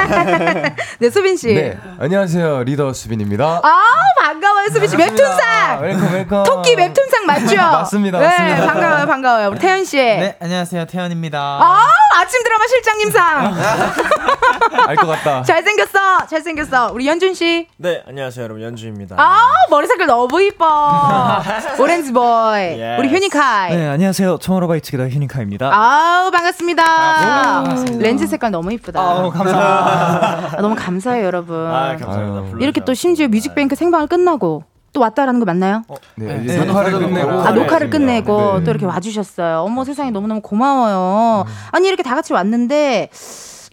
S1: 네, 수빈 씨.
S6: 네, 안녕하세요. 리더 수빈입니다.
S1: 아, 반가워요, 수빈 씨. 웹툰상.
S6: Welcome, welcome.
S1: 토끼 웹툰상 맞죠?
S6: 맞습니다,
S1: 네,
S6: 맞습니다.
S1: 반가워 요, 반가워요. 우리 태현 씨.
S8: 네, 안녕하세요. 태현입니다.
S1: 아, 아침 드라마 실장님상.
S6: 알 것 같다.
S1: 잘생겼어, 잘생겼어. 우리 연준 씨.
S8: 네, 안녕하세요, 여러분. 연준입니다.
S1: 아, 머리 색깔 너무 이뻐. Orange boy.
S8: Yes.
S1: 우리 휴닝카이.
S8: 네, 안녕하세요. 투모로우바이투게더 휴닝카이입니다.
S1: 아우 반갑습니다.
S8: 반갑습니다.
S1: 렌즈 색깔 너무 이쁘다.
S8: 아우, 감사합니다.
S1: 아, 너무 감사해요, 여러분.
S8: 아, 감사합니다.
S1: 이렇게 또 심지어 뮤직뱅크 생방을 끝나고 또 왔다라는 거 맞나요?
S6: 네,
S8: 네,
S6: 이제
S8: 네,
S6: 녹화를 끝내고.
S1: 아, 녹화를
S8: 네,
S1: 끝내고
S6: 네.
S1: 또 이렇게 와주셨어요. 어머 세상에 너무 너무 고마워요. 아니 이렇게 다 같이 왔는데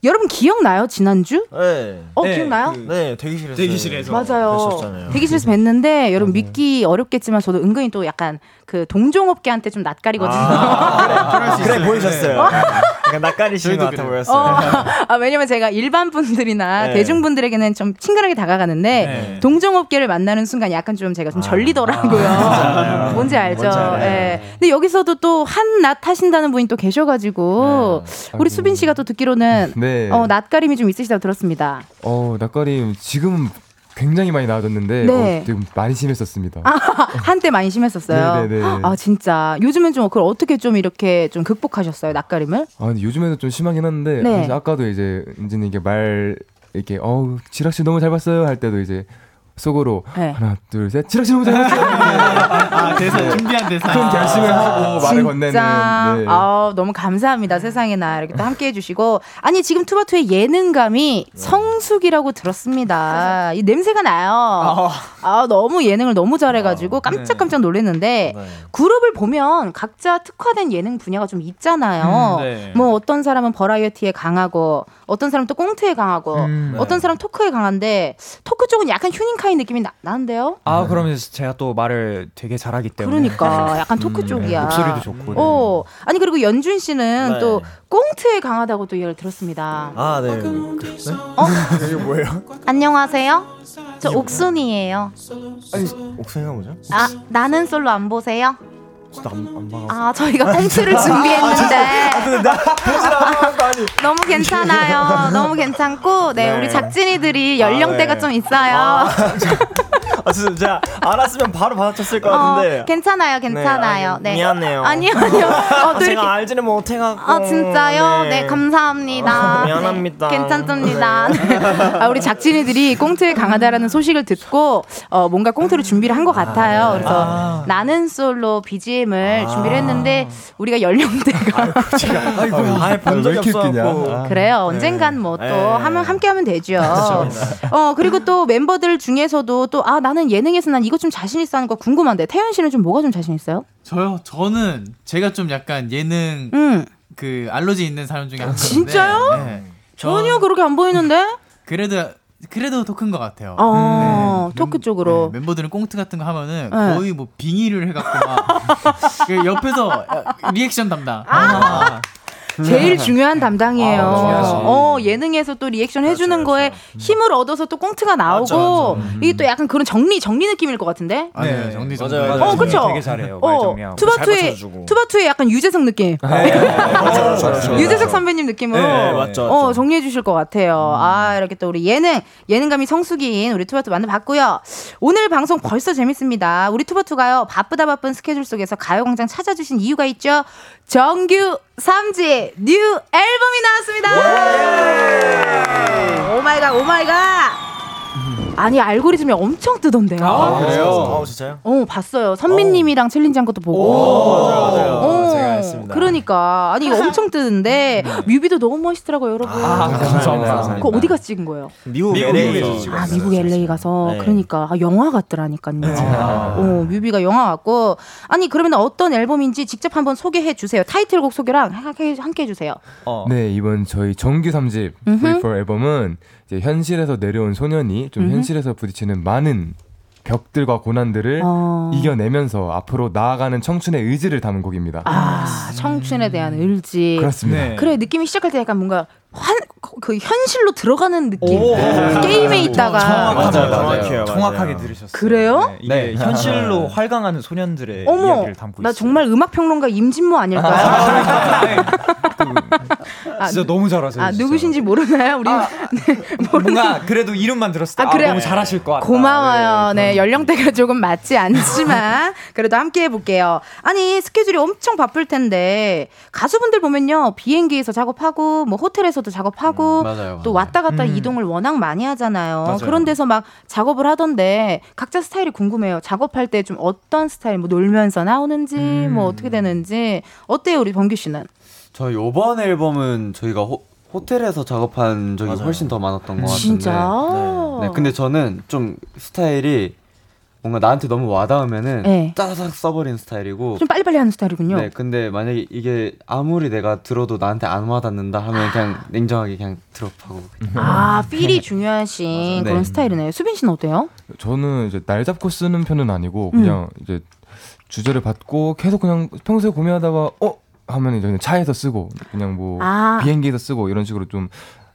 S1: 여러분 기억나요 지난주?
S8: 네.
S1: 어 기억나요?
S8: 네, 대기실에서. 대기실에서.
S1: 맞아요.
S8: 뵀었잖아요.
S1: 대기실에서 뵀는데 여러분 믿기 어렵겠지만 저도 은근히 또 약간 그 동종업계한테 좀 낯가리거든요.
S8: 그래, 보이셨어요. 약간 낯가리시는 것 같아 보였어요.
S1: 어, 아, 왜냐면 제가 일반 분들이나
S8: 네.
S1: 대중분들에게는 좀 친근하게 다가가는데
S8: 네.
S1: 동종업계를 만나는 순간 약간 좀 제가 좀 절리더라고요. 뭔지 알죠?
S8: 뭔지 알아요.
S1: 예. 근데 여기서도 또 한낱 하신다는 분이 또 계셔가지고 우리
S6: 아이고.
S1: 수빈 씨가 또 듣기로는
S6: 네.
S1: 어, 낯가림이 좀 있으시다고 들었습니다.
S6: 어, 낯가림 지금 굉장히 많이 나아졌는데
S1: 네.
S6: 어, 지금 많이 심했었습니다.
S1: 한때 많이 심했었어요.
S6: 네네네.
S1: 아 진짜 요즘은 좀 그걸 어떻게 좀 이렇게 좀 극복하셨어요 낯가림을?
S6: 아, 요즘에는 좀 심하긴 한데
S1: 네.
S6: 아까도 이제 은진이 이게 말 이렇게 어우 지락 씨 너무 잘 봤어요 할 때도 이제 속으로
S1: 네.
S6: 하나 둘 셋. 지락실 보자.
S9: 아, 대사 준비한 대사.
S6: 큰 결심을 하고 말을 건네는.
S1: 진짜
S6: 네.
S1: 아, 너무 감사합니다. 세상에나 이렇게 또 함께 해주시고. 아니 지금 투바투의 예능감이 성숙이라고 들었습니다. 이 냄새가 나요. 아 너무 예능을 너무 잘해가지고 깜짝깜짝 놀랐는데 그룹을 보면 각자 특화된 예능 분야가 좀 있잖아요.
S8: 음, 네.
S1: 뭐 어떤 사람은 버라이어티에 강하고 어떤 사람은 또 꽁트에 강하고
S8: 음, 네.
S1: 어떤 사람 토크에 강한데 토크 쪽은 약간 휴닝카인 느낌이 나, 나는데요
S8: 아 그러면 제가 또 말을 되게 잘하기 때문에
S1: 그러니까 약간 토크 쪽이야.
S8: 목소리도 좋고.
S1: 어 아니 그리고 연준 씨는
S8: 네.
S1: 또 꽁트에 강하다고 또 얘기를 들었습니다.
S8: 아 네.
S1: 어?
S8: 이게 뭐예요?
S1: 안녕하세요. 저 옥순이에요.
S8: 아니 옥순이가 뭐죠?
S1: 아 나는 솔로 안 보세요?
S8: 저도 안, 안 봐가지고.
S1: 아 저희가 꽁트를 준비했는데 너무 괜찮아요. 너무 괜찮고 네,
S8: 네.
S1: 우리 작진이들이 연령대가
S8: 아, 네.
S1: 좀 있어요.
S8: 아 진짜 알았으면 바로 받아쳤을 것 같은데.
S1: 어, 괜찮아요, 괜찮아요.
S8: 네, 아니, 미안해요.
S1: 아니요, 아니요. 어, 또
S8: 제가
S1: 이렇게
S8: 알지는 못해갖고.
S1: 아 진짜요? 네, 감사합니다.
S8: 어, 미안합니다.
S1: 네, 괜찮습니다. 네. 아, 우리 작진이들이 꽁트에 강하다라는 소식을 듣고 어, 뭔가 꽁트를 준비를 한 것 같아요. 그래서 나는 솔로 BGM을 준비를 했는데 우리가 연령대가
S8: 아예 본 적이.
S6: 아.
S1: 그래요. 언젠간 뭐또
S8: 네.
S1: 하면 함께 하면 되죠.
S8: 그렇죠.
S1: 어 그리고 또 멤버들 중에서도 또 아 나는 예능에서 난 이거 좀 자신 있어 하는 거 궁금한데 태연 씨는 좀 뭐가 좀 자신 있어요?
S9: 저요? 저는 제가 좀 약간 예능
S1: 음
S9: 그 알러지 있는 사람 중에 한 명인데.
S1: 진짜요?
S9: 네.
S1: 전혀 그렇게 안 보이는데?
S9: 그래도 그래도 더 큰 것 같아요.
S1: 어 토크 쪽으로.
S9: 네, 멤버들은 꽁트 같은 거 하면은
S1: 네.
S9: 거의 뭐 빙의를 해갖고 막 그 옆에서 리액션 담당.
S1: 아. 제일 중요한 담당이에요.
S9: 아.
S1: 어, 예능에서 또 리액션 해주는 거에 힘을 얻어서 또 꽁트가 나오고, 이게 또 약간 그런 정리, 정리 느낌일 것 같은데?
S9: 아, 네, 정리 정리.
S8: 맞아요, 맞아요.
S1: 어, 그쵸?
S8: 되게 잘해요. 말
S1: 어. 투바투의. 투바투의 약간 유재석 느낌. 유재석 선배님 느낌으로
S8: 네, 맞죠,
S1: 어,
S8: 맞죠.
S1: 정리해 주실 것 같아요. 아, 이렇게 또 우리 예능, 예능감이 성숙인 우리 투바투 만나봤고요. 오늘 방송 벌써 재밌습니다. 우리 투바투가요, 바쁘다 바쁜 스케줄 속에서 가요광장 찾아주신 이유가 있죠. 정규 3집 new 앨범이 나왔습니다. 오마이갓, 오마이갓. 아니, 알고리즘이 엄청 뜨던데요.
S8: 아 진짜요?
S1: 어, 봤어요. 선미님이랑 challenge 한 것도 보고.
S8: 맞아요, 맞아요.
S1: 어,
S8: 제가 했습니다.
S1: 그러니까. 아니, 엄청 뜨는데, 뮤비도 너무 멋있더라고요, 여러분.
S8: 감사합니다.
S1: 그거 어디 가서 찍은 거예요?
S8: 미국
S7: 미국
S8: LA에서 찍었어요.
S1: 아, 미국 LA 가서.
S8: 네.
S1: 그러니까. 아, 영화 같더라니까요. 어, 뮤비가 영화 같고. 아니, 그러면 어떤 앨범인지 직접 한번 소개해 주세요. 타이틀곡 소개랑 함께, 함께 해주세요.
S8: 어.
S6: 네 이번 저희 정규 3집
S1: 음흠.
S6: Free for 앨범은 이제 현실에서 내려온 소년이 좀
S1: 음흠.
S6: 현실에서 부딪히는 많은 벽들과 고난들을
S1: 어.
S6: 이겨내면서 앞으로 나아가는 청춘의 의지를 담은 곡입니다.
S1: 아, 청춘에 대한 의지.
S6: 그렇습니다.
S9: 네.
S1: 그래, 느낌이 시작할 때 약간 뭔가 환, 그 현실로 들어가는 느낌.
S8: 오.
S1: 게임에 있다가.
S8: 맞아요,
S7: 맞아요. 정확하게. 들으셨어요.
S1: 그래요?
S8: 네, 이게
S7: 네.
S8: 현실로 활강하는 소년들의
S1: 어머,
S8: 이야기를 담고
S1: 나
S8: 있어요.
S1: 정말 음악 평론가 임진모 아닐까요? 아,
S7: 진짜 너무 잘하세요.
S1: 아
S7: 진짜.
S1: 누구신지 모르나요? 우리 네,
S7: 뭔가 그래도 이름만 들었을 때
S1: 아,
S7: 아,
S1: 그래?
S7: 너무 잘하실 것 같다.
S1: 고마워요. 네,
S7: 그런
S1: 연령대가 조금 맞지 않지만 그래도 함께 해볼게요. 아니 스케줄이 엄청 바쁠 텐데 가수분들 보면요 비행기에서 작업하고 뭐 호텔에서 도 작업하고
S7: 맞아요,
S1: 또
S7: 맞아요.
S1: 왔다 갔다
S8: 음.
S1: 이동을 워낙 많이 하잖아요.
S7: 맞아요.
S1: 그런 데서 막 작업을 하던데 각자 스타일이 궁금해요. 작업할 때 좀 어떤 스타일, 뭐 놀면서 나오는지 뭐 어떻게 되는지 어때요, 우리 범규 씨는?
S7: 저희 요번 앨범은 저희가 호, 호텔에서 작업한 적이
S8: 맞아요.
S7: 훨씬 더 많았던 것 같은데.
S1: 진짜?
S7: 네, 근데 저는 좀 스타일이 뭔가 나한테 너무 와닿으면은
S1: 네.
S7: 따다닥 써버리는 스타일이고.
S1: 좀 빨리빨리 하는 스타일이군요.
S7: 네, 근데 만약에 이게 아무리 내가 들어도 나한테 안 와닿는다 하면 그냥 냉정하게 그냥 드롭하고. 그냥.
S1: 아, 필이 중요하신
S7: 맞아요.
S1: 그런
S7: 네.
S1: 스타일이네요. 수빈 씨는 어때요?
S6: 저는 이제 날 잡고 쓰는 편은 아니고
S1: 음.
S6: 그냥 이제 주제를 받고 계속 그냥 평소에 고민하다가 어 하면 이제 차에서 쓰고 그냥 뭐
S1: 아.
S6: 비행기에서 쓰고 이런 식으로 좀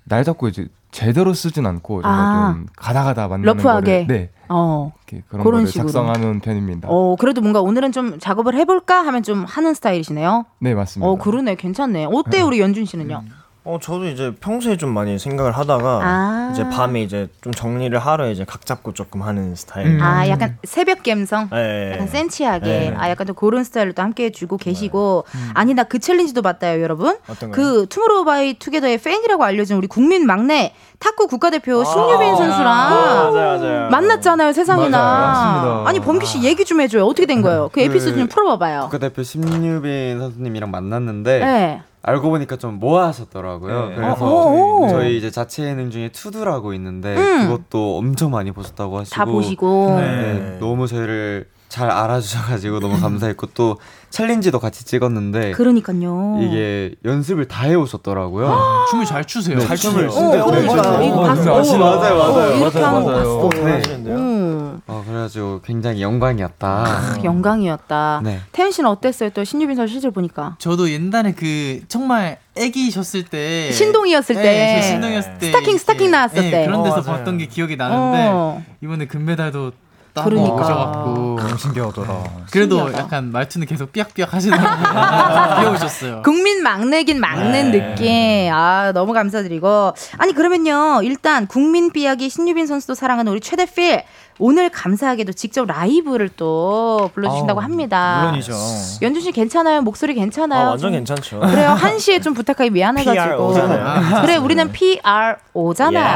S6: 날 잡고 이제 제대로 쓰진 않고
S1: 아.
S6: 좀 가다 가다 만나는
S1: 러프하게.
S6: 거를 네
S1: 어.
S6: 이렇게 그런
S1: 그런 식으로.
S6: 작성하는 편입니다.
S1: 어, 그래도 뭔가 오늘은 좀 작업을 해볼까 하면 좀 하는 스타일이시네요.
S6: 네 맞습니다.
S1: 어, 그러네. 괜찮네. 어때요, 우리 연준 씨는요?
S8: 어 저도 이제 평소에 좀 많이 생각을 하다가
S1: 아.
S8: 이제 밤에 이제 좀 정리를 하러 이제 각 잡고 조금 하는 스타일.
S6: 음.
S1: 아, 약간 새벽 감성?
S8: 네.
S1: 약간 센치하게.
S8: 네.
S1: 아, 약간 좀 그런 스타일로 또 함께 해주고 계시고. 아니, 나 그 challenge도 봤다요, 여러분.
S8: 어떤 거요?
S1: 그 투모로우바이투게더의 팬이라고 알려진 우리 국민 막내 탁구 국가대표 신유빈 선수랑
S8: 맞아요, 맞아요.
S1: 만났잖아요, 세상에나.
S6: 맞아요, 맞습니다.
S1: 아니, 범규 씨 얘기 좀 해줘요. 어떻게 된 거예요? 그 에피소드 좀 풀어봐봐요.
S7: 국가대표 신유빈 선수님이랑 만났는데
S1: 네.
S7: 알고 보니까 좀 모아하셨더라고요.
S8: 네.
S7: 그래서
S1: 어, 어.
S7: 저희 이제 자체 예능 중에 투두라고 있는데
S1: 음.
S7: 그것도 엄청 많이 보셨다고 하시고
S1: 다 보시고.
S8: 네.
S7: 네, 너무 저희를 잘 알아주셔가지고 너무 감사했고 또 챌린지도 같이 찍었는데
S1: 그러니까요.
S7: 이게 연습을 다 해오셨더라고요.
S9: 춤을 잘 추세요.
S8: 잘 춤을
S1: 어,
S8: 진짜
S1: 어, 맞아요. 이거
S6: 어.
S1: 어,
S6: 맞아요,
S1: 어,
S6: 맞아요.
S1: 이렇게
S6: 맞아요,
S1: 하는 거
S6: 맞아요.
S1: 봤어.
S7: 네.
S1: 음.
S7: 어, 그래가지고 굉장히 영광이었다.
S1: 아, 영광이었다.
S7: 네.
S1: 태연 씨는 어땠어요? 또 신유빈 선수 실제로 보니까.
S9: 저도 옛날에 그 정말 애기셨을 때
S1: 신동이었을 때.
S9: 네, 저 신동이었을 때
S1: 스타킹, 스타킹 나왔을
S9: 네,
S1: 때.
S9: 그런 데서
S8: 어.
S9: 봤던 게 기억이 나는데
S1: 어.
S9: 이번에 금메달도 따고
S1: 그러니까.
S9: 오셔갖고
S8: 너무 신기하더라.
S9: 그래도
S1: 신기하다.
S9: 약간 말투는 계속 삐약삐약 하시더라고요. 귀여우셨어요.
S1: 국민 막내긴 막는
S8: 네.
S1: 느낌. 아, 너무 감사드리고. 아니, 그러면요. 일단 국민 삐약이 신유빈 선수도 사랑하는 우리 최대 필. 오늘 감사하게도 직접 라이브를 또 불러주신다고
S8: 아우,
S1: 합니다.
S8: 물론이죠.
S1: 연준 씨 괜찮아요? 목소리 괜찮아요?
S8: 아, 완전
S1: 좀-
S8: 괜찮죠.
S1: 그래요. 한 시에 좀 부탁하기 미안해가지고. 그래, 우리는 PRO잖아요.
S8: 예,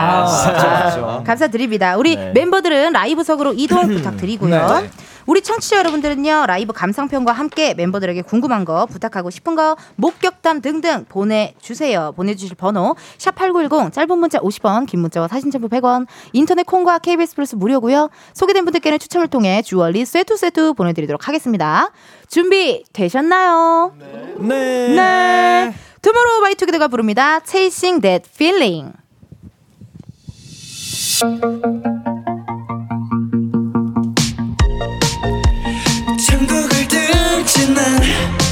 S1: 아, 감사드립니다. 우리
S8: 네.
S1: 멤버들은 라이브석으로 이동 부탁드리고요.
S6: 네.
S1: 우리 청취자 여러분들은요, 라이브 감상평과 함께 멤버들에게 궁금한 거, 부탁하고 싶은 거, 목격담 등등 보내주세요. 보내주실 번호, 샵 8910, 짧은 문자 50원, 긴 문자와 사진 첨부 100원, 인터넷 콩과 KBS 플러스 무료고요 소개된 분들께는 추첨을 통해 주얼리 세트 세트 보내드리도록 하겠습니다. 준비 되셨나요?
S8: 네.
S1: 네. 투모로우바이투게더가 부릅니다. Chasing That Feeling.
S2: 등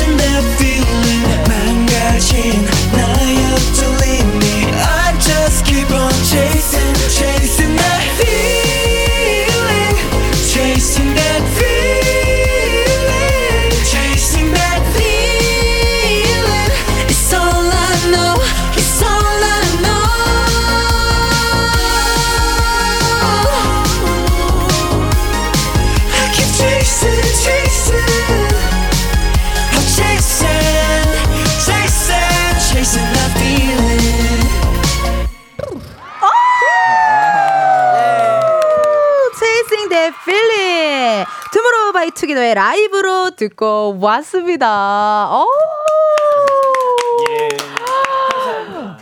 S2: and
S1: every 라이브로 듣고 왔습니다. 어.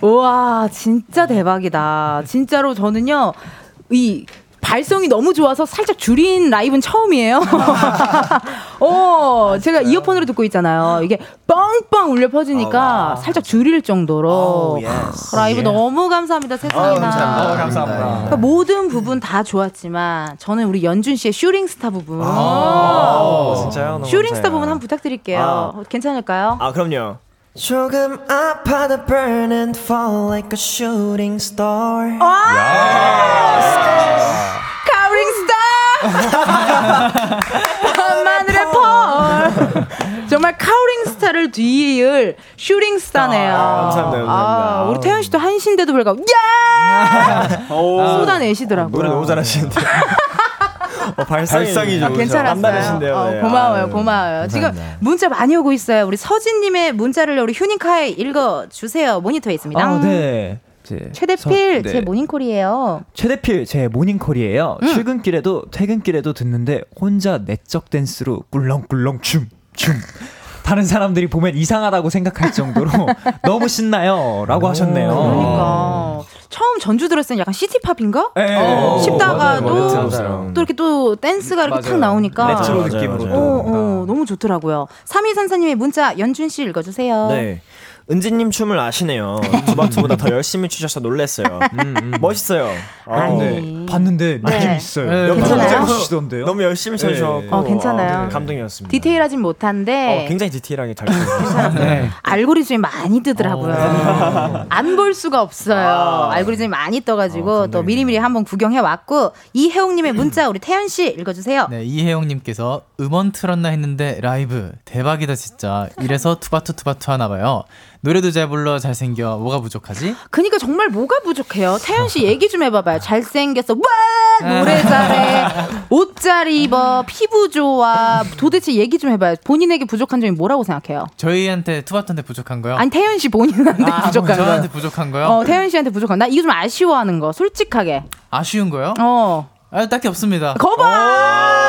S1: 우와, 진짜 대박이다. 진짜로 저는요, 이, 발성이 너무 좋아서 살짝 줄인 라이브는 처음이에요. 어, 제가 이어폰으로 듣고 있잖아요. 이게 빵빵 울려 퍼지니까 살짝 줄일 정도로. 라이브 너무 감사합니다, 세상에나.
S8: 감사합니다. 감사합니다.
S1: 그러니까 모든 부분 다 좋았지만 저는 우리 연준 씨의 슈링스타 부분.
S8: 아, 진짜요? 너무
S1: shooting star
S8: 감사해요.
S1: 부분 한번 부탁드릴게요.
S8: 아.
S1: 괜찮을까요?
S8: 아 그럼요.
S2: 조금 아파도 burn and fall like a shooting star.
S1: Counting star! 밤하늘의 pearl! 정말 counting star를 뒤이을 shooting star네요.
S8: 아, 감사합니다, 감사합니다.
S1: 아, 우리 태현 씨도 한신데도 불구하고, 야! 쏟아내시더라고요.
S8: 노래 너무 잘하시는데. 어, 발성이,
S7: 발성이
S1: 아. 괜찮았어요. 어,
S8: 네.
S1: 고마워요,
S8: 아유,
S1: 고마워요. 지금
S8: 감사합니다.
S1: 문자 많이 오고 있어요. 우리 서진님의 문자를 우리 휴닝카에 읽어주세요. 모니터에 있습니다.
S8: 아, 네. 제,
S1: 최대필,
S8: 서- 네.
S1: 제 모닝콜이에요.
S8: 최대필 제 모닝콜이에요.
S1: 음.
S8: 출근길에도 퇴근길에도 듣는데 혼자 내적 댄스로 꿀렁꿀렁 춤 춤. 다른 사람들이 보면 이상하다고 생각할 정도로 너무 신나요라고 하셨네요.
S1: 그러니까 처음 전주 들었을 땐 약간 city pop인가?
S8: 네.
S1: 어,
S8: 오,
S1: 싶다가도
S8: 맞아요, 맞아요.
S1: 또 이렇게 또 댄스가 이렇게 탁
S8: 맞아요.
S1: 나오니까
S8: 레트로 느낌으로
S1: 어,
S8: 또.
S1: 어, 너무 좋더라고요. 3위 선사님의 문자 연준 씨 읽어주세요.
S10: 네. 은지님 춤을 아시네요. 투바투보다 더 열심히 추셔서 놀랬어요. 멋있어요.
S1: 아니.
S8: 네. 봤는데
S1: 네.
S8: 느낌 있어요.
S10: 네, 괜찮아요?
S8: 너무 추시던데요.
S10: 너무 열심히
S8: 네.
S10: 춰주셔서
S1: 어, 괜찮아요.
S10: 감동이었습니다.
S1: 디테일하진 못한데
S10: 어, 굉장히 디테일하게 잘 추셨어요. 네.
S1: 알고리즘이 많이 뜨더라고요. 안볼 수가 없어요. 알고리즘이 많이 떠가지고 또 미리미리 한번 구경해 왔고 이혜옥님의 문자 우리 태현 씨 읽어주세요.
S9: 네, 이혜영님께서 음원 틀었나 했는데 라이브 대박이다 진짜. 이래서 투바투 투바투 하나 봐요. 노래도 잘 불러 잘생겨 뭐가 부족하지?
S1: 그니까 정말 뭐가 부족해요? 태현 씨 얘기 좀 해봐봐요. 잘생겼어. 와 노래 잘해. 옷 잘 입어. 피부 좋아. 도대체 얘기 좀 해봐요. 본인에게 부족한 점이 뭐라고 생각해요?
S9: 저희한테 투바투한테 부족한 거요?
S1: 아니 태연 씨 본인한테
S9: 아,
S1: 부족한 거.
S9: 저한테 부족한 거요?
S1: 어 태연 씨한테 부족한. 나 이거 좀 아쉬워하는 거. 솔직하게.
S9: 아쉬운 거요?
S1: 어.
S9: 아, 딱히 없습니다.
S1: 거봐.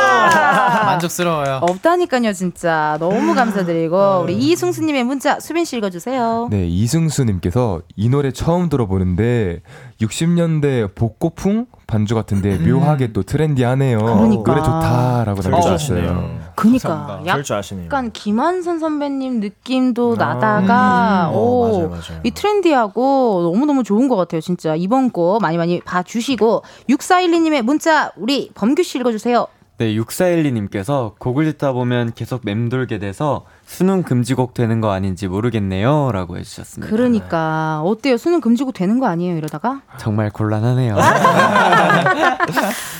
S9: 만족스러워요.
S1: 없다니까요 진짜 너무 감사드리고 우리 이승수 님의 문자 수빈 씨 읽어 주세요.
S6: 네, 이승수 님께서 이 노래 처음 들어보는데 60년대 복고풍 반주 같은데 묘하게 또 트렌디하네요.
S1: 그러니까.
S6: 노래 좋다라고
S10: 잘
S6: 남겨주셨어요.
S1: 그니까. 약간 김한선 선배님 느낌도 나다가
S10: 음.
S1: 오,
S10: 어, 맞아요, 맞아요.
S1: 이 트렌디하고 너무너무 좋은 것 같아요 진짜 이번 곡 많이 많이 봐주시고 6412님의 문자 우리 범규 씨 읽어주세요
S7: 네, 6412님께서 곡을 듣다 보면 계속 맴돌게 돼서 수능 금지곡 되는 거 아닌지 모르겠네요. 라고 해주셨습니다.
S1: 그러니까 어때요 수능 금지곡 되는 거 아니에요 이러다가
S7: 정말 곤란하네요.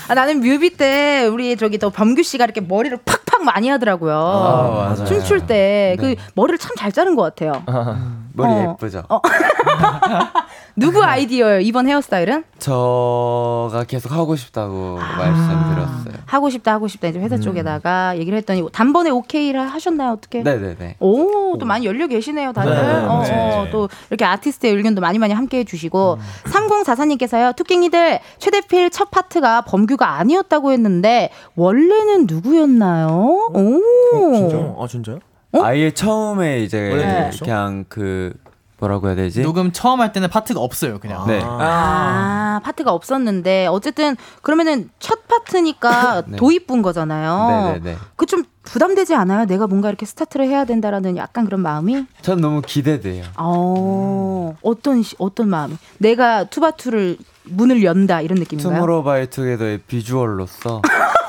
S1: 아, 나는 뮤비 때 우리 저기 또 범규 씨가 이렇게 머리를 팍팍 많이 하더라고요
S7: 아.
S1: 춤출 때그
S7: 네.
S1: 머리를 참 잘 자른 것 같아요
S7: 머리
S1: 어.
S7: 예쁘죠?
S1: 누구 아이디어예요 이번 헤어스타일은
S7: 저가 계속 하고 싶다고 말씀드렸어요.
S1: 하고 싶다 하고 싶다 이제 회사 쪽에다가 얘기를 했더니 단번에 오케이를 하셨나요 어떻게?
S7: 네네네.
S1: 오, 또 많이 열려 계시네요, 다들.
S7: 네,
S1: 어,
S7: 네.
S1: 어, 또 이렇게 아티스트의 의견도 많이 많이 함께 해 주시고. 3044님께서요, 투깽이들 최대필 첫 파트가 범규가 아니었다고 했는데, 원래는 누구였나요? 오.
S10: 진짜? 아 진짜요?
S7: 아예 처음에 이제? 그냥 그 뭐라고 해야 되지?
S9: 녹음 처음 할 때는 파트가 없어요, 그냥.
S7: 네.
S1: 아, 파트가 없었는데, 어쨌든, 그러면은 첫 파트니까
S7: 네.
S1: 도입부인 거잖아요.
S7: 네네네.
S1: 그 좀 부담되지 않아요? 내가 뭔가 이렇게 스타트를 해야 된다라는 약간 그런 마음이?
S7: 전 너무 기대돼요.
S1: 어, 어떤, 시, 어떤 마음이? 내가 투바투를 문을 연다, 이런 느낌인가요?
S7: 투모로우바이투게더의 비주얼로서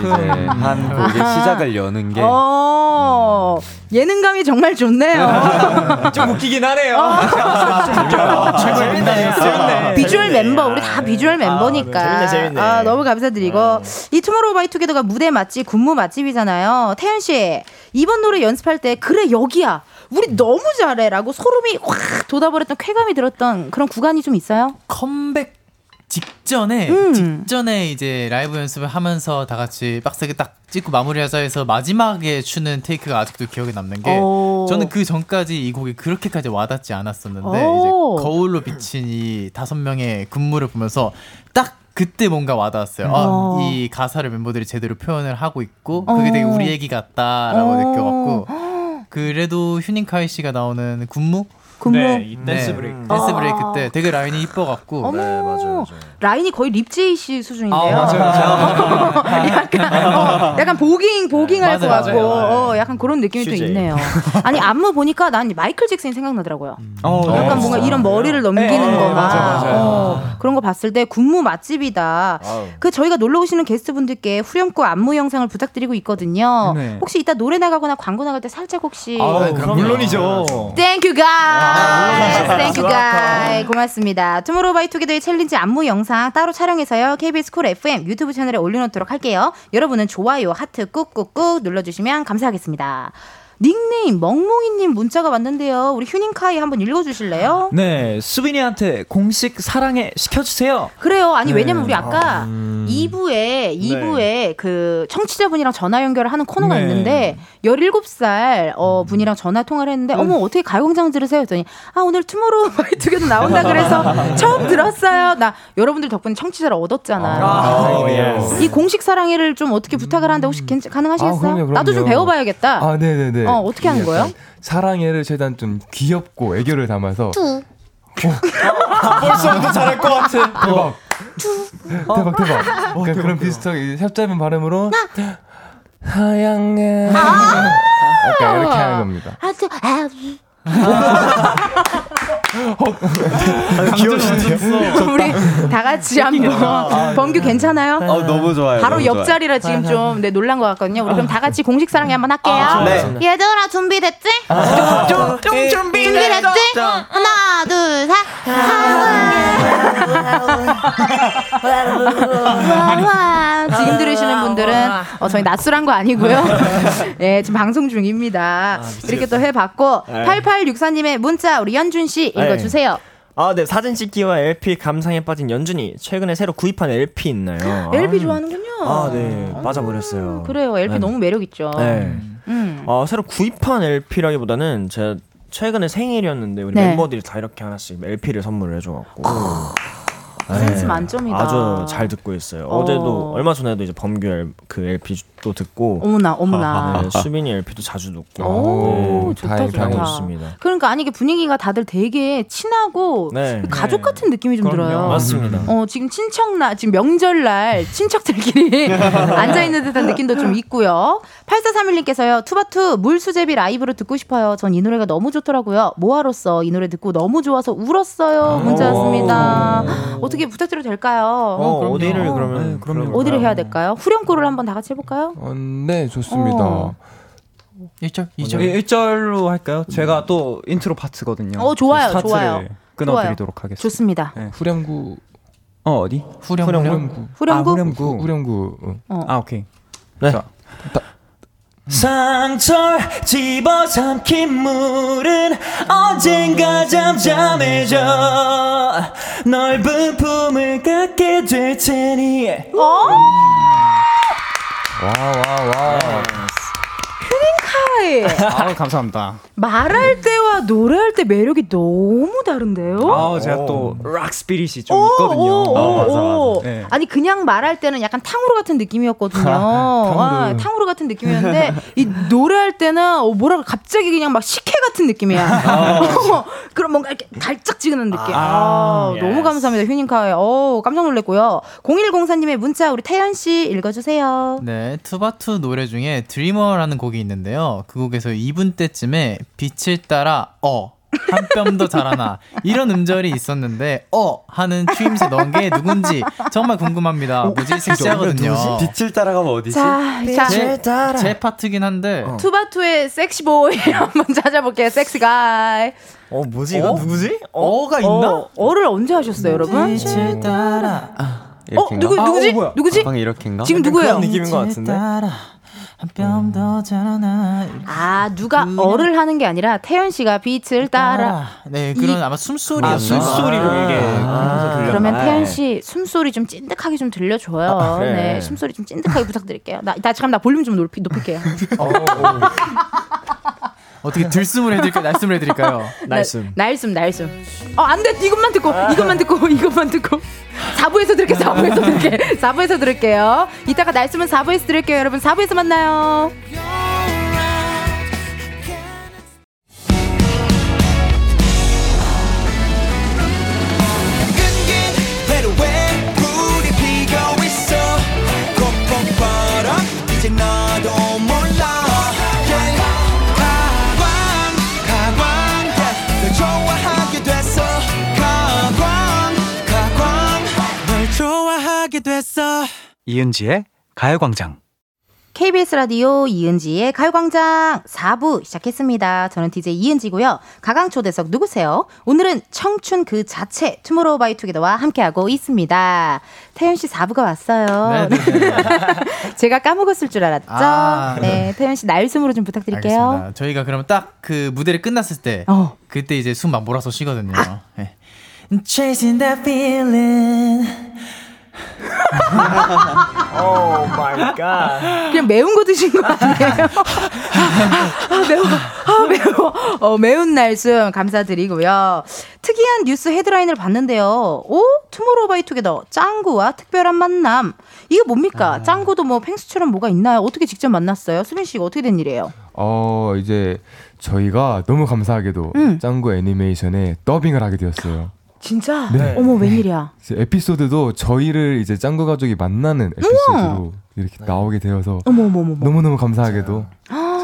S7: 이제 한 곡의
S1: 아하.
S7: 시작을 여는 게
S1: 어, 예능감이 정말 좋네요.
S8: 좀 웃기긴 하네요.
S10: 최고의 민낯이었어요.
S1: 비주얼 멤버, 우리 다 비주얼 멤버니까.
S10: 재밌네, 재밌네.
S1: 아, 너무 감사드리고. 이 투모로우바이투게더가 무대 맛집, 군무 맛집이잖아요. 태연 씨, 이번 노래 연습할 때, 그래, 여기야. 우리 너무 잘해. 라고 소름이 확 돋아버렸던 쾌감이 들었던 그런 구간이 좀 있어요?
S9: 컴백 직전에
S1: 음.
S9: 직전에 이제 라이브 연습을 하면서 다 같이 빡세게 딱 찍고 마무리하자 해서 마지막에 추는 take가 아직도 기억에 남는 게
S1: 오.
S9: 저는 그 전까지 이 곡이 그렇게까지 와닿지 않았었는데
S1: 오.
S9: 이제 거울로 비친 이 다섯 명의 군무를 보면서 딱 그때 뭔가 와닿았어요.
S1: 어.
S9: 아, 이 가사를 멤버들이 제대로 표현을 하고 있고 그게 되게
S1: 어.
S9: 우리 얘기 같다라고
S1: 어.
S9: 느껴갖고 그래도 휴닝카이 씨가 나오는 군무
S1: 군무?
S8: 네, 이 dance
S9: break. dance
S1: 아.
S9: 브레이크 때 되게 라인이 이뻐갖고.
S10: 네, 맞아요.
S1: 라인이 거의 립제이 씨 수준인데요.
S9: 아, 맞아요,
S1: 약간, 어, 약간 voguing, voguing 할것
S9: 맞아요,
S1: 같고,
S9: 맞아요.
S1: 어, 약간 그런 느낌이 좀
S10: 슈제이.
S1: 있네요. 아니, 안무 보니까 난 마이클 잭슨이 생각나더라고요.
S8: 어,
S1: 약간
S8: 네,
S1: 뭔가
S8: 진짜.
S1: 이런 머리를 넘기는
S8: 네,
S1: 거나
S8: 맞아요, 맞아요.
S1: 어, 그런 거 봤을 때 군무 맛집이다.
S10: 아우.
S1: 그 저희가 놀러 오시는 게스트분들께 후렴구 안무 영상을 부탁드리고 있거든요.
S8: 네.
S1: 혹시 이따 노래 나가거나 광고 나갈 때 살짝 혹시
S8: 아,
S10: 그럼요.
S8: 물론이죠.
S1: Thank you guys. Thank you guys. 고맙습니다. 투모로우바이투게더의 challenge 안무 영상 따로 촬영해서요. KBS 쿨 FM 유튜브 채널에 올려놓도록 할게요. 여러분은 좋아요, 하트 꾹꾹꾹 눌러주시면 감사하겠습니다. 닉네임 멍멍이님 문자가 왔는데요. 우리 휴닝카이 한번 읽어주실래요?
S8: 네, 수빈이한테 공식 사랑해 시켜주세요.
S1: 그래요. 아니
S8: 네.
S1: 왜냐면 우리 아까 2부에 2부에 그 청취자분이랑 전화 연결을 하는 코너가
S8: 네.
S1: 있는데 17살 어, 분이랑 전화 통화를 했는데 어머 어떻게 가요광장 들으세요? 했더니 아 오늘 투모로우 바이투게더 나온다 그래서 처음 들었어요. 나 여러분들 덕분에 청취자를 얻었잖아요.
S10: 아, yes.
S1: 이 공식 사랑해를 좀 어떻게 부탁을 하는데 혹시 괜찮, 가능하시겠어요?
S6: 아, 그럼요,
S1: 나도 좀
S6: 그럼요.
S1: 배워봐야겠다.
S6: 아, 네네네.
S1: 어, 어떻게 하는
S6: 약간
S1: 거예요?
S6: 사랑해를 최대한 좀 귀엽고 애교를 담아서
S10: 벌써부터 잘할 것 같아.
S6: 대박. 대박 대박. 그러니까 그런 비슷하게 혀 짧은 발음으로 하양해. 약간 이렇게 하는 겁니다.
S1: 하트 아, 아,
S10: 귀여우시네요.
S1: 우리 다 같이 한번 아, 범규 네. 괜찮아요?
S7: 어, 너무 좋아요.
S1: 바로
S7: 너무
S1: 옆자리라 좋아요. 지금 좀 네, 놀란 것 같거든요. 우리 그럼 다 같이 공식 사랑해 한번 할게요.
S10: 아, 네.
S1: 얘들아 준비됐지?
S10: 아, 좀, 좀 예,
S1: 준비됐지? 하나 둘 셋. 지금 들으시는 분들은 어, 저희 낯설한 거 아니고요. 네. 예, 지금 방송 중입니다. 이렇게 또 해봤고
S10: 네.
S1: 0864님의 문자 우리 연준 씨 네. 읽어주세요. 네.
S10: 아, 네. 사진 찍기와 LP 감상에 빠진 연준이 최근에 새로 구입한 LP 있나요?
S1: LP 좋아하는군요.
S10: 아, 네. 빠져버렸어요.
S1: 아, 그래요. LP
S10: 네.
S1: 너무 매력있죠.
S10: 네.
S1: 음.
S10: 아, 새로 구입한 LP라기보다는 제가 최근에 생일이었는데 우리
S1: 네.
S10: 멤버들이 다 이렇게 하나씩 LP를 선물을 해줘갖고.
S1: 센스 만점이다.
S10: 아주 잘 듣고 있어요.
S1: 어.
S10: 어. 제도 얼마 전에도 이제 범규 엘- 그 LP도 듣고
S1: 어머나, 어머나.
S10: 네, 수빈이 LP도 자주 듣고
S1: 오,
S10: 네,
S1: 좋다, 좋다.
S10: 다행이었습니다.
S1: 그러니까 아니 이게 분위기가 다들 되게 친하고
S10: 네.
S1: 가족 같은 느낌이 좀
S10: 그럼요.
S1: 들어요.
S10: 맞습니다.
S1: 어, 지금 친척날, 지금 명절날 친척들끼리 앉아 있는 듯한 느낌도 좀 있고요. 8431님께서요, 투바투 물수제비 라이브로 듣고 싶어요. 전 이 노래가 너무 좋더라고요. 모아로서 이 노래 듣고 너무 좋아서 울었어요. 문자 왔습니다. 어떻게 부탁드려도 될까요?
S10: 어,
S9: 그럼요.
S10: 어디를
S1: 어,
S10: 그러면
S8: 네, 그럼요.
S1: 어디를 해야 될까요? 후렴구를 한번 다 같이 해볼까요?
S6: 어, 네 좋습니다.
S1: 어.
S9: 1절, 2절.
S8: 예, 1절로 할까요? 제가 또 인트로 파트거든요.
S1: 어, 좋아요,
S8: 스타트를
S1: 좋아요.
S8: 끊어 드리도록 하겠습니다.
S1: 좋습니다.
S8: 네.
S6: 후렴구
S8: 어, 어디?
S9: 후렴,
S10: 후렴,
S9: 후렴.
S6: 후렴구
S1: 후렴구?
S8: 아, 후렴구.
S6: 후렴구 어.
S1: 어.
S8: 아, 오케이.
S10: 네.
S8: 자. 상처 집어삼킨 물은 언젠가 잠잠해져. 넓은 품을 갖게 될 테니.
S1: 어?
S6: 와와와.
S1: 카이.
S8: 아 감사합니다.
S1: 말할 때와 노래할 때 매력이 너무 다른데요?
S8: 아 제가 또 락 스피릿이 좀
S1: 오,
S8: 있거든요.
S1: 오, 오,
S8: 아, 맞아,
S1: 오.
S8: 네.
S1: 아니 그냥 말할 때는 약간 탕후루 같은 느낌이었거든요. 아, 탕후루 같은 느낌이었는데 이 노래할 때는 어, 뭐랄까 갑자기 그냥 막 식혜 같은 느낌이야. 어, 그럼 뭔가 이렇게 달짝지근한 느낌. 아, 너무 감사합니다 휴닝카에. 어 깜짝 놀랐고요. 0104님의 문자 우리 태연 씨 읽어주세요.
S9: 네, 투바투 노래 중에 드리머라는 곡이 있는데요. 그 곡에서 2분 때쯤에 빛을 따라 어. 한뼘더 자라나 이런 음절이 있었는데 어 하는 추임새 넣은 게 누군지 정말 궁금합니다. 뭐지 섹시하거든요.
S7: 빛을 따라가면 어디지?
S1: 자, 자.
S9: 제, 제 파트긴 한데
S1: 투바투의 섹시보이 한번 찾아볼게요. 섹시가이.
S10: 어 뭐지 이거
S9: 어?
S10: 누구지?
S9: 어가 있나?
S1: 어, 어를 언제 하셨어요, 여러분?
S9: 빛을 따라
S1: 어,
S7: 이렇게인가?
S1: 누구 누구지?
S8: 아, 어?
S1: 누구지?
S7: 방금 이렇게인가?
S1: 지금 누구예요?
S10: 느낌인 것 같은데.
S9: 한 뼘더 자라나
S1: 아, 누가 어를 하는 게 아니라 태연 씨가 빛을 따라.
S9: 네, 그런 아마 숨소리였나?
S8: 아, 숨소리로 이게 들려
S1: 그러면
S10: 아,
S1: 태연
S10: 네.
S1: 씨 숨소리 좀 찐득하게 좀 들려줘요.
S10: 아, 그래.
S1: 네, 숨소리 좀 찐득하게 부탁드릴게요. 나, 나 잠깐 나 볼륨 좀 높이, 높일게요.
S9: 어 떻게 들숨을 해드릴까요? 날숨을 해드릴까요?
S10: 날숨.
S1: 나- 날숨, 날숨. 어, 안 돼. 이것만 듣고, 이것만 듣고, 이것만 듣고. 4부에서 들을게요. 4부에서 들을게요. 4부에서 들을게요. 이따가 날 쓰면 4부에서 들을게요. 여러분 4부에서 만나요.
S2: 됐어
S11: 이은지의 가요광장.
S1: KBS 라디오 이은지의 가요광장 4부 시작했습니다. 저는 DJ 이은지고요. 가광초대석 누구세요? 오늘은 청춘 그 자체 투모로우 바이 투게더와 함께하고 있습니다. 태현 씨 4부가 왔어요. 제가 까먹었을 줄 알았죠?
S9: 아.
S1: 네, 태현 씨 날숨으로 좀 부탁드릴게요.
S9: 알겠습니다. 저희가 그러면 딱 그 무대를 끝났을 때
S1: 어.
S9: 그때 이제 숨 막 몰아서 쉬거든요. 네.
S10: Oh my god.
S1: 그냥 매운 거 드신 거 아니에요? 아, 매워. 아, 매워. 어, 매운 날숨 감사드리고요. 특이한 뉴스 헤드라인을 봤는데요. 오? 투모로우바이투게더 짱구와 특별한 만남. 이거 뭡니까? 짱구도 뭐 펭수처럼 뭐가 있나요? 어떻게 직접 만났어요? 수빈 씨가 어떻게 된 일이에요?
S6: 어 이제 저희가 너무 감사하게도
S1: 음.
S6: 짱구 애니메이션에 더빙을 하게 되었어요.
S1: 진짜?
S6: 네.
S1: 어머 웬일이야?
S6: 이제 에피소드도 저희를 이제 짱구 가족이 만나는 에피소드로 이렇게 나오게 되어서
S1: 어머 어머 어머.
S6: 너무 너무 감사하게도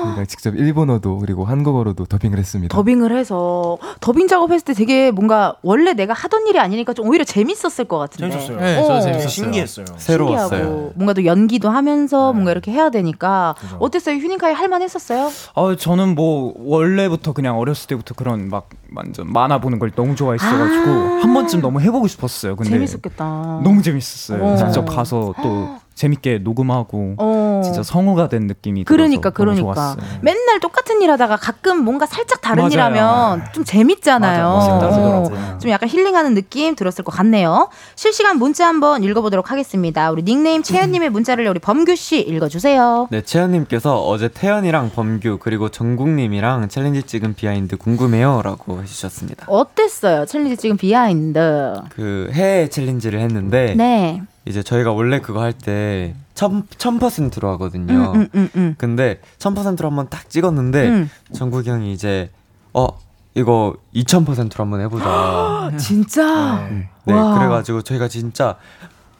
S6: 저희가 직접 일본어도 그리고 한국어로도 더빙을 했습니다.
S1: 더빙을 해서 더빙 작업했을 때 되게 뭔가 원래 내가 하던 일이 아니니까 좀 오히려 재밌었을 것 같은데.
S10: 재밌었어요.
S9: 네, 저도
S1: 어.
S9: 재밌었어요.
S10: 신기했어요.
S1: 신기하고 뭔가 또 연기도 하면서 뭔가 이렇게 해야 되니까 어땠어요? 휴닝카이 할만했었어요?
S8: 어, 저는 뭐 원래부터 그냥 어렸을 때부터 그런 막 완전 만화 보는 걸 너무 좋아했어가지고
S1: 아.
S8: 한 번쯤 너무 해보고 싶었어요. 근데
S1: 재밌었겠다.
S8: 너무 재밌었어요.
S1: 어.
S8: 직접 가서 또 재밌게 녹음하고
S1: 어.
S8: 진짜 성우가 된 느낌이
S1: 그러니까
S8: 들어서 너무
S1: 그러니까
S8: 좋았어요.
S1: 맨날 똑같은 일 하다가 가끔 뭔가 살짝 다른
S8: 맞아요.
S1: 일 하면 좀 재밌잖아요. 어. 좀 약간 힐링하는 느낌 들었을 것 같네요. 실시간 문자 한번 읽어보도록 하겠습니다. 우리 닉네임 채연님의 문자를 우리 범규 씨 읽어주세요.
S7: 네, 채연님께서 어제 태현이랑 범규 그리고 정국님이랑 challenge 찍은 behind 궁금해요라고 해주셨습니다.
S1: 어땠어요? challenge 지금 behind.
S7: 그 해외 challenge를 했는데
S1: 네.
S7: 이제 저희가 원래 그거 할 때 천, 천 퍼센트로 하거든요.
S1: 음, 음, 음, 음.
S7: 근데 천 퍼센트로 한번 딱 찍었는데
S1: 음.
S7: 정국이 형이 이제 어 이거 2000%로 한번 해보자.
S1: 진짜.
S7: 네,
S1: 와.
S7: 그래가지고 저희가 진짜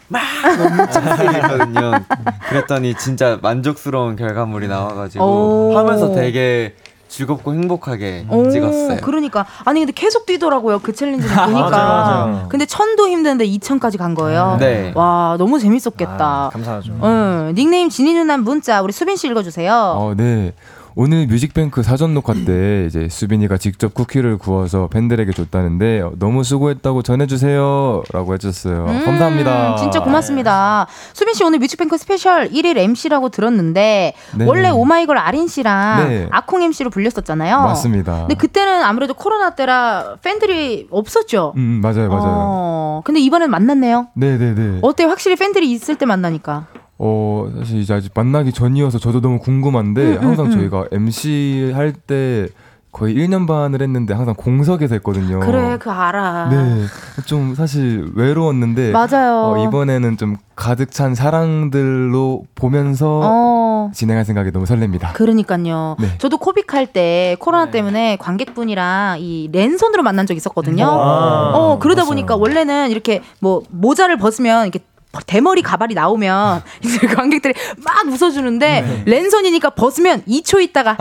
S7: 막 엄청 했거든요. 그랬더니 진짜 만족스러운 결과물이 나와가지고
S1: 오.
S7: 하면서 되게 즐겁고 행복하게
S1: 오,
S7: 찍었어요.
S1: 그러니까 아니 근데 계속 뛰더라고요 그 챌린지를 보니까.
S10: 맞아, 맞아.
S1: 근데 천도 힘든데 2천까지 간 거예요.
S7: 네.
S1: 와 너무 재밌었겠다.
S10: 아, 감사하죠.
S1: 응, 닉네임 진이 누나 문자 우리 수빈 씨 읽어주세요.
S6: 어, 네. 오늘 뮤직뱅크 사전 녹화 때 이제 수빈이가 직접 쿠키를 구워서 팬들에게 줬다는데 어, 너무 수고했다고 전해주세요라고 해주셨어요.
S1: 음,
S6: 감사합니다.
S1: 진짜 고맙습니다. 수빈 씨 오늘 뮤직뱅크 special 1일 MC라고 들었는데
S6: 네.
S1: 원래 오마이걸 아린 씨랑
S6: 네.
S1: 아콩 MC로 불렸었잖아요.
S6: 맞습니다.
S1: 근데 그때는 아무래도 코로나 때라 팬들이 없었죠.
S6: 음 맞아요 맞아요.
S1: 어, 근데 이번엔 만났네요.
S6: 네네네.
S1: 어때요? 확실히 팬들이 있을 때 만나니까.
S6: 어 사실 이제 아직 만나기 전이어서 저도 너무 궁금한데
S1: 음, 음,
S6: 항상
S1: 음.
S6: 저희가 MC 할 때 거의 1년 반을 했는데 항상 공석에서 했거든요.
S1: 그래, 그 알아.
S6: 네, 좀 사실 외로웠는데
S1: 맞아요.
S6: 어, 이번에는 좀 가득 찬 사랑들로 보면서
S1: 어.
S6: 진행할 생각이 너무 설렙니다.
S1: 그러니까요.
S6: 네.
S1: 저도 코빅 할 때 코로나 때문에 관객분이랑 이 랜선으로 만난 적 있었거든요.
S10: 아,
S1: 어 그러다
S10: 맞아요.
S1: 보니까 원래는 이렇게 뭐 모자를 벗으면 이렇게 대머리 가발이 나오면 이제 관객들이 막 웃어주는데 랜선이니까 벗으면 2초 있다가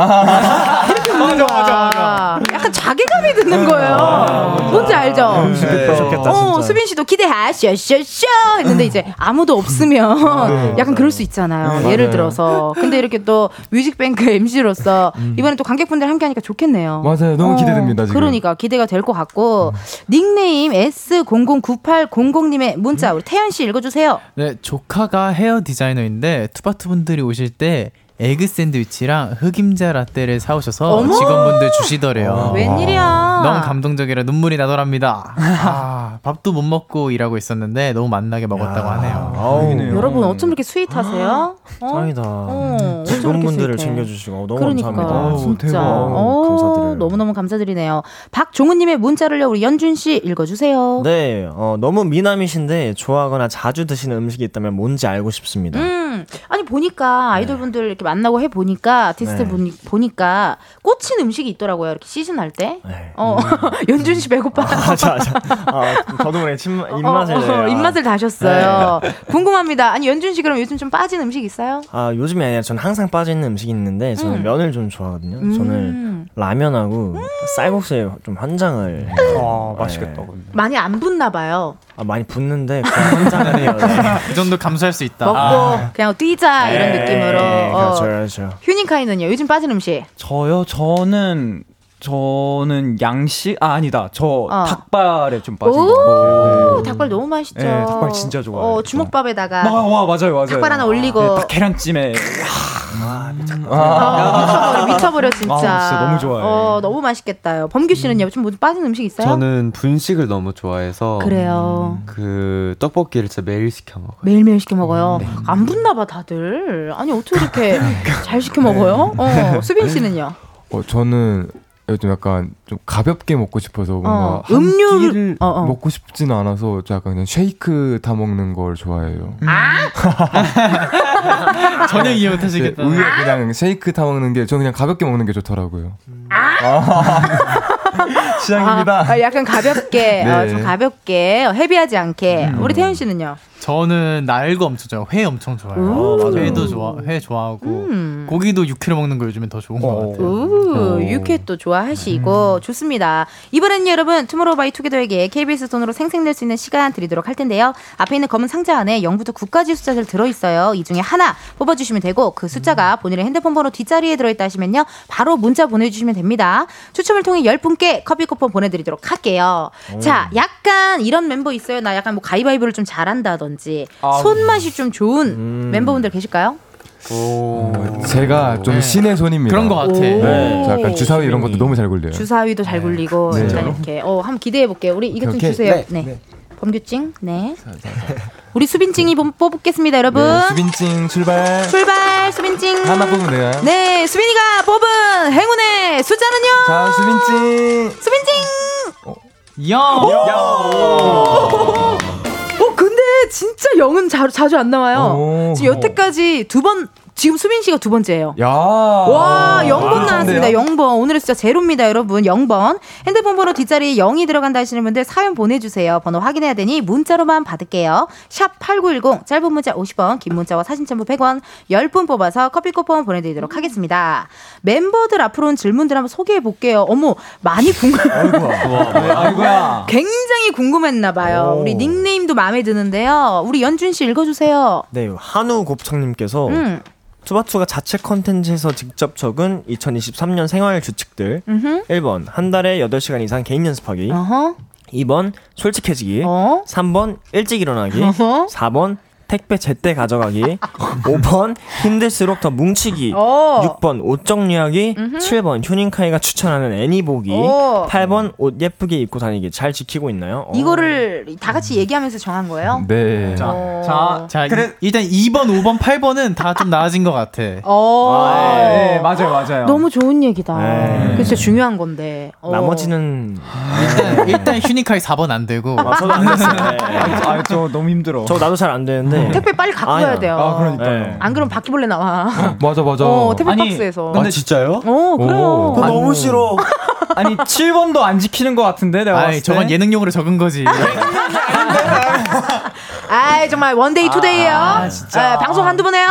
S1: 이렇게 웃는 거야. 약간 자괴감이 드는 거예요. 뭔지 알죠?
S10: 네. 그러셨겠다,
S1: 어. 수빈 씨도 기대하쇼 쇼쇼 했는데 이제 아무도 없으면 약간 그럴 수 있잖아요.
S6: 네,
S1: 예를. 들어서. 근데 이렇게 또 뮤직뱅크 MC로서 이번에 또 관객분들 함께 하니까 좋겠네요.
S6: 맞아요. 너무
S1: 어,
S6: 기대됩니다, 지금.
S1: 그러니까 기대가 될 것 같고 닉네임 S009800님의 문자 우리 태현 씨 읽어주세요.
S9: 네, 조카가 헤어 디자이너인데 투바투 분들이 오실 때 에그 샌드위치랑 흑임자 라떼를 사오셔서
S1: 어머!
S9: 직원분들 주시더래요.
S1: 웬일이야.
S9: 너무 감동적이라 눈물이 나더랍니다. 아, 밥도 못 먹고 일하고 있었는데 너무 맛나게 먹었다고 하네요.
S10: 아우.
S1: 여러분 어쩜 이렇게 스윗하세요? 어?
S10: 짱이다.
S1: 어,
S10: 직원분들을? 챙겨주시고 어, 너무
S1: 그러니까
S10: 감사합니다.
S1: 진짜
S10: 어, 감사드려요.
S1: 너무너무 감사드리네요. 박종훈님의 문자를요 우리 연준 씨 읽어주세요.
S10: 네, 어, 너무 미남이신데 좋아하거나 자주 드시는 음식이 있다면 뭔지 알고 싶습니다.
S1: 음, 아니 보니까 아이돌분들 이렇게 만나고 해 보니까 아티스트
S10: 네.
S1: 분 보니까 꽂힌 음식이 있더라고요. 이렇게 시즌 할 때.
S10: 네.
S1: 어, 연준 씨 배고파.
S10: 맞아, 맞아. 아, 저도 그래 침, 입맛을
S1: 어, 어,
S10: 내요.
S1: 입맛을 다셨어요. 궁금합니다. 아니 연준 씨 그럼 요즘 좀 빠진 음식 있어요?
S10: 아, 요즘에 아니라 저는 항상 빠져있는 음식이 있는데 저는
S1: 음.
S10: 면을 좀 좋아하거든요.
S1: 음.
S10: 저는 라면하고 쌀국수에 좀 환장을.
S8: 아, 맛있겠다.
S1: 많이 안 붙나 봐요.
S10: 아, 많이 붓는데 그 환장을 해요. 네.
S9: 그 정도 감수할 수 있다.
S1: 먹고 그냥 뛰자 이런
S10: 네,
S1: 느낌으로.
S10: 네,
S1: 어.
S10: 그렇죠, 그렇죠.
S1: 휴닝카이는요. 요즘 빠진 음식.
S8: 저요? 저는 저는 양식 아 아니다. 저
S1: 어.
S8: 닭발에 좀 빠진 같아요. 네.
S1: 닭발 너무 맛있죠.
S8: 네, 닭발 진짜 좋아해요.
S1: 어, 주먹밥에다가
S8: 와, 와 맞아요 맞아요.
S1: 닭발 하나 올리고.
S8: 네, 딱 계란찜에
S1: 어, 미쳐버려, 미쳐버려 진짜.
S7: 아, 진짜 너무 좋아해요.
S1: 어, 너무 맛있겠다요. 범규 씨는요? 요즘 뭐 빠진 음식 있어요?
S7: 저는 분식을 너무 좋아해서
S1: 그래요.
S7: 그 떡볶이를 진짜 매일 시켜 먹어요.
S1: 매일매일 시켜 먹어요. 안 붙나 봐 다들. 아니 어떻게 이렇게 잘 시켜 먹어요? 어, 수빈 씨는요?
S6: 어, 저는 요즘 약간 좀 가볍게 먹고 싶어서 뭔가
S1: 어,
S6: 한
S1: 음료를-
S6: 끼를
S1: 어, 어.
S6: 먹고 싶지는 않아서 저 약간 그냥 쉐이크 타 먹는 걸 좋아해요.
S9: 전혀 이해 못하시겠다.
S6: 네, 우유 그냥 쉐이크 타 먹는 게 저는 그냥 가볍게 먹는 게 좋더라고요. 취향입니다.
S1: 아, 아, 약간 가볍게,
S6: 네.
S1: 어, 좀 가볍게 어, 헤비하지 않게. 우리 태현 씨는요?
S9: 저는 날거 엄청 좋아요. 회 엄청 좋아해요.
S1: 오, 맞아요.
S9: 회도 좋아, 회 좋아하고
S1: 음.
S9: 고기도 6kg 먹는 거 요즘엔 더 좋은 것 같아요.
S1: 우, 육회 또 좋아하시고 좋습니다. 이번에는 여러분 투모로우바이투게더에게 KBS 돈으로 생생낼 수 있는 시간 드리도록 할 텐데요. 앞에 있는 검은 상자 안에 0부터 9까지 숫자들 들어 있어요. 이 중에 하나 뽑아주시면 되고 그 숫자가 본인의 핸드폰 번호 뒷자리에 들어있다 하시면요. 바로 문자 보내주시면 됩니다. 추첨을 통해 10분께 커피 쿠폰 보내드리도록 할게요. 자, 약간 이런 멤버 있어요. 나 약간 뭐 가위바위보를 좀 잘한다 든지
S6: 아,
S1: 손맛이 좀 좋은 멤버분들 계실까요?
S6: 제가 좀 신의 손입니다.
S9: 그런 것 같아.
S6: 네, 저 약간 주사위 이런 것도 너무 잘 굴려요.
S1: 주사위도 잘 굴리고
S6: 네.
S1: 일단 이렇게 어 한번 기대해 볼게요. 우리 이것 좀. 주세요.
S6: 네.
S1: 네. 범규찡. 네. 우리 수빈찡이 뽑- 뽑겠습니다, 여러분.
S6: 네, 수빈찡 출발.
S1: 출발, 수빈찡.
S6: 하나 뽑으면 돼요.
S1: 네, 수빈이가 뽑은 행운의 숫자는요.
S6: 자, 수빈찡.
S1: 수빈찡.
S9: 영.
S1: 어, 근데 진짜 영은 자, 자주 안 나와요.
S6: 오.
S1: 지금 여태까지 두 번, 지금 수빈 씨가 두 번째예요.
S6: 야.
S1: 와, 0번
S6: 아,
S1: 나왔습니다.
S6: 좋은데요?
S1: 0번. 오늘의 숫자 제로입니다, 여러분. 0번. 핸드폰 번호 뒷자리에 0이 들어간다 하시는 분들 사연 보내주세요. 번호 확인해야 되니 문자로만 받을게요. 샵 8910, 짧은 문자 50원, 긴 문자와 사진 첨부 100원, 10분 뽑아서 커피 쿠폰 보내드리도록 하겠습니다. 멤버들 앞으로 온 질문들 한번 소개해 볼게요. 어머, 많이 궁금,
S8: 아이고야.
S1: 굉장히 궁금했나봐요.
S10: 오.
S1: 우리 닉네임도 마음에 드는데요. 우리 연준 씨 읽어주세요.
S10: 네, 한우 곱창님께서
S1: 음.
S10: 투바투가 자체 컨텐츠에서 직접 적은 2023년 생활 규칙들
S1: 음흠.
S10: 1번 한 달에 8시간 이상 개인 연습하기
S1: 어허.
S10: 2번 솔직해지기
S1: 어?
S10: 3번 일찍 일어나기
S1: 어허.
S10: 4번 택배 제때 가져가기 5번 힘들수록 더 뭉치기
S1: 어.
S10: 6번 옷 정리하기 7번 휴닝카이가 추천하는 애니 보기
S1: 오.
S10: 8번 옷 예쁘게 입고 다니기 잘 지키고 있나요? 어.
S1: 이거를 다 같이 얘기하면서 정한 거예요?
S6: 네.
S1: 어.
S9: 자, 자
S8: 그래-
S9: 이- 일단 2번, 5번, 8번은 다 좀 나아진 것 같아.
S1: 어.
S10: 아,
S8: 네, 맞아요, 맞아요.
S1: 너무 좋은 얘기다.
S10: 네.
S1: 그게 진짜 중요한 건데. 어.
S10: 나머지는
S9: 일단, 일단 휴니카이 4번 안 되고.
S10: 아, 저도 안 됐어요. 네.
S8: 아, 저 너무 힘들어.
S10: 저 나도 잘 안 되는데
S1: 택배 빨리 갖고
S10: 아니야.
S1: 가야 돼요.
S8: 아, 그러니까요.
S10: 네.
S1: 안 그러면 바퀴벌레 나와.
S6: 맞아, 맞아.
S1: 어, 택배
S8: 아니,
S1: 박스에서.
S8: 근데
S7: 진짜요?
S1: 어, 그래요.
S6: 오.
S10: 그거 너무 싫어.
S8: 아니 7번도 안 지키는 것 같은데 내가 봤을 때.
S9: 저건 예능용으로 적은 거지.
S1: 아이, 정말 one day two day예요.
S8: 아, 진짜.
S1: 아, 방송 한두 번 해요.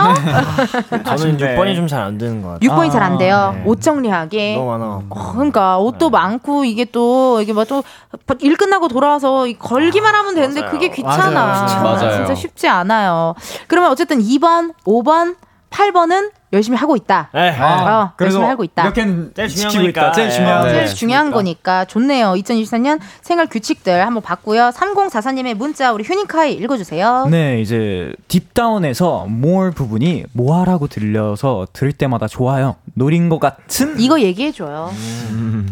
S10: 저는
S8: 아쉽네.
S10: 6번이 좀 잘 안 되는 것 같아요.
S1: 6번이 잘안 돼요.
S10: 네.
S1: 옷 정리하기.
S10: 너무 많아.
S1: 어, 그러니까 옷도 많고 이게 또 이게 뭐또일 끝나고 돌아와서 이 걸기만 하면 되는데
S10: 맞아요.
S1: 그게 귀찮아.
S9: 맞아요,
S7: 맞아요.
S1: 진짜 쉽지 않아요. 그러면 어쨌든 2번, 5번 8번은 열심히 하고 있다.
S10: 네.
S1: 어,
S8: 그래서
S1: 열심히 하고 있다.
S8: 이렇게는
S10: 제일 중요한
S8: 지키고 있다.
S10: 거니까.
S8: 제일 중요한
S1: 어,
S8: 거.
S1: 제일 중요한 거니까 좋네요. 2024년 생활 규칙들 한번 봤고요. 3044님의 문자 우리 휴닝카이 읽어주세요.
S8: 네, 이제 딥다운에서 more 부분이 모아라고 들려서 들을 때마다 좋아요. 노린 것 같은
S1: 이거 얘기해줘요.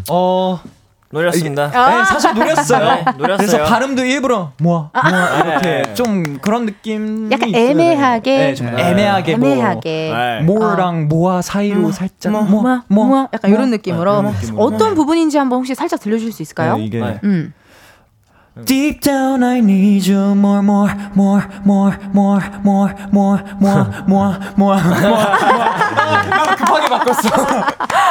S8: 어
S10: 노렸습니다.
S1: 아.
S8: 네, 사실 노렸어요.
S10: 네, 노렸어요.
S8: 그래서 발음도 일부러 모아, 모아 이렇게
S10: 네.
S8: 좀 그런 느낌
S1: 약간 애매하게.
S8: 네, 좀 애매하게
S1: 애매하게.
S10: 네.
S8: 뭐 more랑 모아 사이로 살짝
S1: 뭐,
S8: 모아
S1: 뭐,
S8: 모아
S1: 약간 이런 느낌으로
S8: 네, 느낌으로.
S1: 어떤 부분인지 한번 혹시 살짝 들려주실 수 있을까요?
S8: 네, 이게
S10: 네.
S1: 음.
S8: Deep down I need you more more more more more more more more more more more 급하게 바꿨어.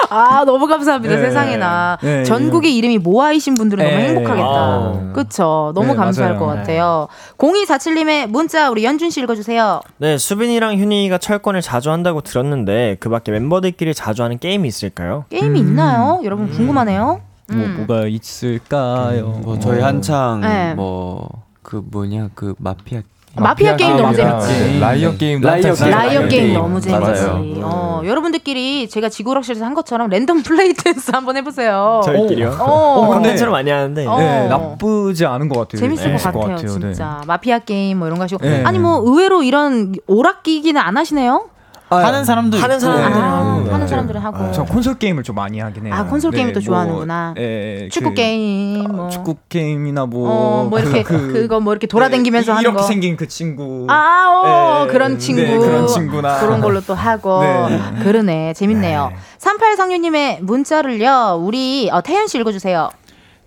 S1: 아 너무 감사합니다
S8: 네.
S1: 세상에나
S8: 네,
S1: 전국의 이름이 모아이신 분들은 너무
S8: 네.
S1: 행복하겠다
S10: 아.
S1: 그쵸 너무
S8: 네,
S1: 감사할
S8: 맞아요.
S1: 것 같아요 0247님의 문자 우리 연준 씨 읽어주세요
S10: 네, 수빈이랑 휴닝이가 철권을 자주 한다고 들었는데 그 밖에 멤버들끼리 자주 하는 게임이 있을까요?
S1: 게임이 있나요 여러분 궁금하네요
S8: 뭐
S1: 음.
S8: 뭐가 있을까요?
S7: 뭐 저희 한창
S1: 네.
S7: 뭐그 뭐냐 그 마피아
S1: 마피아 게임 너무 재밌지
S6: liar game도
S7: liar game.
S1: liar liar
S7: game game.
S1: 너무 재밌지. 어, 여러분들끼리 제가 지구락실에서 한 것처럼 랜덤 플레이 댄스 한번 해보세요
S10: 저희끼리요?
S1: 어.
S8: 근데-
S10: 컨텐츠로 많이 하는데
S1: 어.
S8: 네, 나쁘지 않은 것 같아요.
S1: 재밌을 것
S8: 재밌을
S1: 같아요,
S8: 네.
S1: 진짜. 마피아 게임 뭐 이런 거 하시고.
S8: 네.
S1: 아니 뭐 의외로 이런 오락기기는 안 하시네요?
S9: 하는 사람도
S10: 하는
S9: 있고.
S10: 사람들은
S1: 아,
S10: 하는
S1: 하는
S10: 거.
S1: 사람들은 하고.
S8: 저 콘솔 게임을 좀 많이 하긴 해요.
S1: 아, 콘솔 게임을 또 좋아하는구나.
S8: 예,
S1: 축구
S8: 그,
S1: 게임 뭐.
S8: 축구 게임이나 뭐,
S1: 어, 뭐 이렇게
S8: 그,
S1: 그, 거뭐 이렇게 돌아다니면서
S8: 네,
S1: 하는
S8: 이렇게
S1: 거.
S8: 생긴 그 친구.
S1: 아, 어,
S8: 네,
S1: 그런
S8: 네,
S1: 친구.
S8: 그런 친구나.
S1: 그런 걸로 또 하고.
S8: 네.
S1: 그러네. 재밌네요. 3836님의 문자를요, 우리 어, 태현 씨 읽어주세요.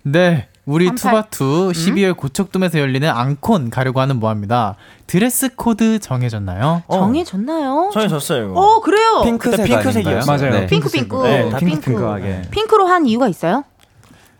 S9: 네. 우리. 투바투 12월 고척돔에서 열리는 앙콘 가려고 하는 모아입니다. 드레스 코드 정해졌나요?
S1: 정해졌나요?
S10: 정해졌어요 이거.
S1: 어, 그래요.
S7: 핑크색
S10: 핑크색이었어요.
S7: 아닌가요?
S8: 맞아요.
S7: 네.
S1: 핑크, 핑크.
S10: 네,
S8: 다
S1: 핑크.
S8: 핑크 핑크하게.
S1: 핑크로 한 이유가 있어요?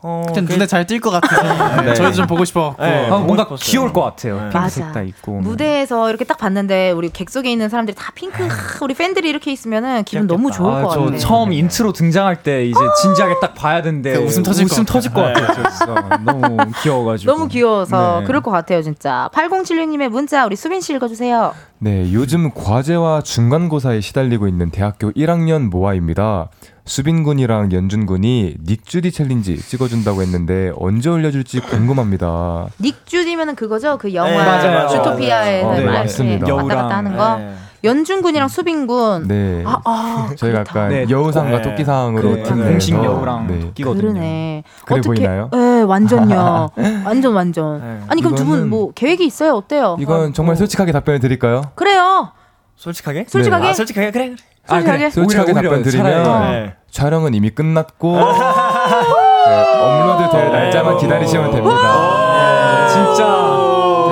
S10: 어,
S9: 그냥
S10: 그-
S9: 눈에 잘 띌 것 같아서
S7: 네.
S9: 저희도 좀 보고 싶어갖고
S10: 네.
S8: 아, 뭔가
S10: 보고 싶었어요.
S8: 귀여울 것 같아요.
S10: 네.
S8: 핑크색
S1: 맞아.
S8: 다 있고.
S1: 무대에서 이렇게 딱 봤는데 우리 객석에 있는 사람들이 다 핑크 하, 우리 팬들이 이렇게 있으면은 기분 너무 좋을
S8: 아, 것저
S1: 같아요.
S8: 처음 인트로 등장할 때 이제 진지하게 딱 봐야 되는데
S9: 그 웃음 터질
S8: 웃음
S9: 것
S8: 터질 것 같아요. 진짜. 너무 귀여워가지고.
S1: 너무 귀여워서
S8: 네.
S1: 그럴 것 같아요, 진짜. 8076님의 문자 우리 수빈 씨 읽어주세요.
S6: 네, 요즘 과제와 중간고사에 시달리고 있는 대학교 1학년 모아입니다. 수빈 군이랑 연준 군이 닉주디 챌린지 찍어준다고 했는데 언제 올려줄지 궁금합니다.
S1: 닉 주디면은 그거죠, 그 영화
S10: 네, 맞아요.
S1: 주토피아에서
S6: 어, 네,
S1: 막
S6: 맞습니다.
S1: 이렇게 왔다 갔다 하는 거.
S10: 네.
S1: 연준 군이랑 수빈 군.
S6: 네,
S1: 아, 아,
S6: 저희가
S1: 그렇다.
S6: 약간
S8: 네,
S6: 여우상과
S10: 네.
S6: 토끼상으로
S8: 그
S6: 팀을
S8: 공식 여우랑
S6: 네.
S8: 토끼거든요.
S1: 그러네.
S6: 그래 보이나요?
S1: 네, 완전요. 완전 완전.
S10: 네.
S1: 아니 그럼 두 분 뭐 계획이 있어요? 어때요?
S6: 이건 정말 솔직하게 답변을 드릴까요?
S1: 그래요.
S10: 솔직하게?
S1: 솔직하게?
S10: 아, 솔직하게 그래. 그래.
S1: 솔직하게.
S6: 솔직하게
S8: 오히려,
S6: 답변
S8: 오히려
S6: 드리면
S8: 차라리.
S10: 네.
S6: 촬영은 이미 끝났고 네, 업로드 될 날짜만 기다리시면 됩니다.
S8: 진짜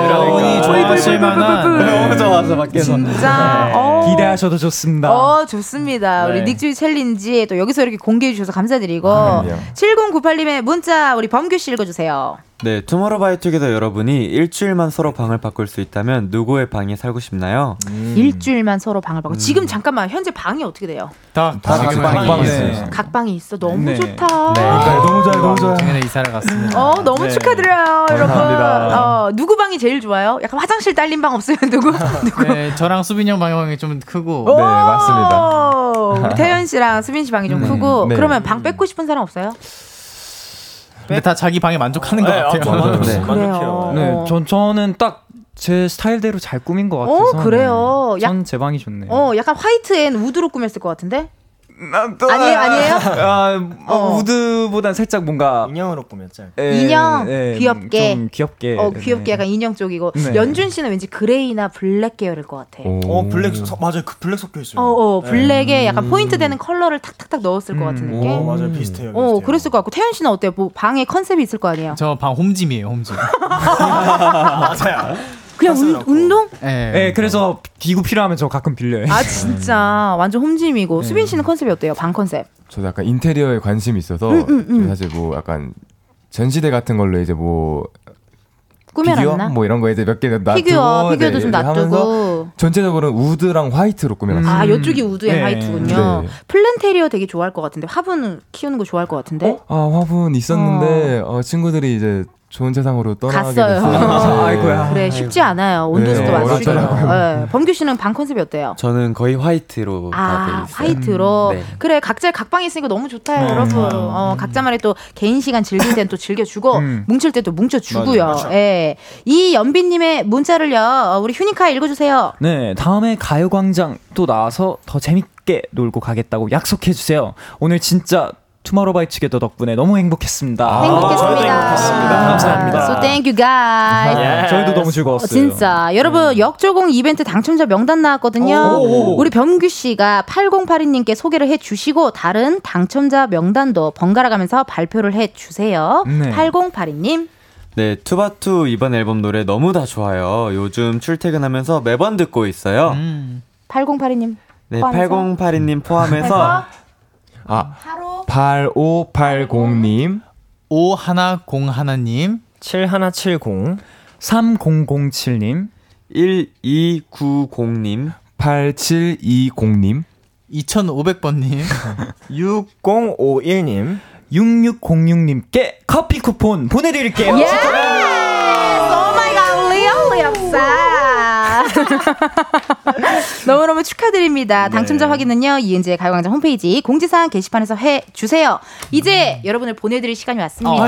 S9: 여러분이 좋아하실 만한
S8: 너무 좋아서 밖에서
S1: 진짜. 어.
S8: 기대하셔도 좋습니다.
S1: 어, 좋습니다. 우리
S10: 네.
S1: 닉주디 챌린지 또 여기서 이렇게 공개해 주셔서 감사드리고
S6: 아, 그럼요.
S1: 7098님의 문자 우리 범규 씨 읽어 주세요.
S7: 네, 투모로우바이투게더 여러분이 일주일만 서로 방을 바꿀 수 있다면 누구의 방에 살고 싶나요?
S1: 일주일만 서로 방을 바꿔. 지금 잠깐만 현재 방이 어떻게 돼요?
S9: 다,
S6: 다
S9: 지금
S6: 지금
S9: 방이
S6: 방방이
S9: 있어요.
S6: 있어요.
S1: 각 방이 있어. 너무
S8: 네.
S1: 좋다.
S6: 너무 좋아요, 너무 좋아요.
S9: 작년에 이사를 갔습니다.
S1: 어, 너무
S8: 네.
S1: 축하드려요, 여러분.
S6: 감사합니다.
S1: 어, 누구 방이 제일 좋아요? 약간 화장실 딸린 방 없으면 누구? 누구?
S9: 네, 저랑 수빈이 형 방향이 좀 크고
S6: 네, 맞습니다.
S1: 태연 씨랑 수빈 씨 방이 좀 크고
S6: 네.
S1: 그러면 방 뺏고 싶은 사람 없어요?
S9: 근데 다 자기 방에 만족하는 것
S10: 네, 아,
S9: 같아요.
S10: 맞아요.
S7: 네.
S10: 만족해요.
S8: 네, 전 저는 딱 제 스타일대로 잘 꾸민 것 같아서.
S1: 어, 그래요. 약-
S8: 전제 방이 좋네요.
S1: 어, 약간 white and wood로 꾸몄을 것 같은데? 아니에요, 아니에요?
S8: 아, 어,
S1: 어.
S8: 우드보단 살짝 뭔가
S10: 인형으로 꾸몄죠.
S8: 에,
S1: 인형,
S8: 에,
S1: 귀엽게.
S8: 좀 귀엽게.
S1: 어, 귀엽게
S8: 네.
S1: 약간 인형 쪽이고
S8: 네.
S1: 연준 씨는 왠지 그레이나 블랙 계열일 것 같아. 어,
S6: 오.
S10: 어 블랙 서, 맞아요. 그 블랙 섞여 있어요.
S1: 어, 블랙에 약간
S8: 음.
S1: 포인트 되는 컬러를 탁탁탁 넣었을 것 같은 느낌.
S10: 어 맞아요. 비슷해요.
S1: 어,
S10: 비슷해요.
S1: 그랬을 것 같고 태현 씨는 어때요? 뭐 방에 컨셉이 있을 거 아니에요?
S9: 저 방 home gym이에요, home gym.
S10: 맞아요.
S1: 그냥 운, 운동?
S9: 네.
S8: 네, 그래서 기구 필요하면 저 가끔 빌려요.
S1: 아 진짜 완전 home gym이고 수빈 씨는 컨셉이 어때요? 방 컨셉?
S6: 저도 약간 인테리어에 관심이 있어서
S1: 음, 음, 음.
S6: 사실 뭐 약간 전시대 같은 걸로 이제 뭐 피규어
S1: 꾸며놨나?
S6: 뭐 이런 거 이제 몇개 놔두고
S1: 피규어, 피규어도 좀
S6: 이렇게 하면서
S1: 놔두고.
S6: 전체적으로는 우드랑 화이트로 꾸며놨어요.
S1: 아, 이쪽이 wood and
S8: 네.
S1: white군요.
S6: 네.
S1: 플랜테리어 되게 좋아할 것 같은데 화분 키우는 거 좋아할 것 같은데.
S6: 아 화분 있었는데 어, 친구들이 이제 좋은 세상으로 떠나게
S1: 갔어요.
S6: 됐어요.
S8: 아이고야.
S1: 그래 쉽지 않아요. 온도수도
S6: 네,
S1: 맞추고.
S6: 어렵더라고요.
S1: 네. 범규 씨는 방 컨셉이 어때요?
S7: 저는 거의 화이트로 다
S1: 아. 화이트로
S7: 네.
S1: 그래 각자 각방에 있으니까 너무 좋다
S8: 네.
S1: 여러분 어, 각자만의 또 개인 시간 즐길 때는 또 즐겨주고
S8: 음.
S1: 뭉칠 때 또 뭉쳐주고요. 예. 이 연빈님의 문자를요 어, 우리 휴니카 읽어주세요
S8: 네, 다음에 가요광장 또 나와서 더 재밌게 놀고 가겠다고 약속해 주세요. 오늘 진짜 투모로우바이투게더 덕분에 너무 행복했습니다.
S1: 아, 행복했습니다.
S8: 감사합니다.
S1: So thank you guys
S8: 네, 저희도 너무
S1: 어,
S8: 즐거웠어요.
S1: 진짜 여러분 역조공 이벤트 당첨자 명단 나왔거든요.
S8: 오.
S1: 우리 범규 씨가 8082님께 소개를 해주시고 다른 당첨자 명단도 번갈아 가면서 발표를 해주세요.
S7: 네.
S1: 8082님.
S7: 네, 투바투 이번 앨범 노래 너무 다 좋아요. 요즘 출퇴근하면서 매번 듣고 있어요.
S1: 8082님.
S7: 네,
S1: 포함해서?
S7: 8082님 포함해서
S6: 아, 8580님,
S9: 5101님,
S10: 7170,
S8: 3007님,
S7: 1290님,
S6: 8720님,
S9: 2500번님,
S10: 6051님,
S8: 6606님께 커피 쿠폰 보내드릴게요.
S1: 예! 오 My God, really 역사. 너무너무 축하드립니다. 당첨자 확인은요, 이은지의 가요광장 홈페이지 공지사항 게시판에서 해 주세요. 이제 여러분을 보내드릴 시간이 왔습니다.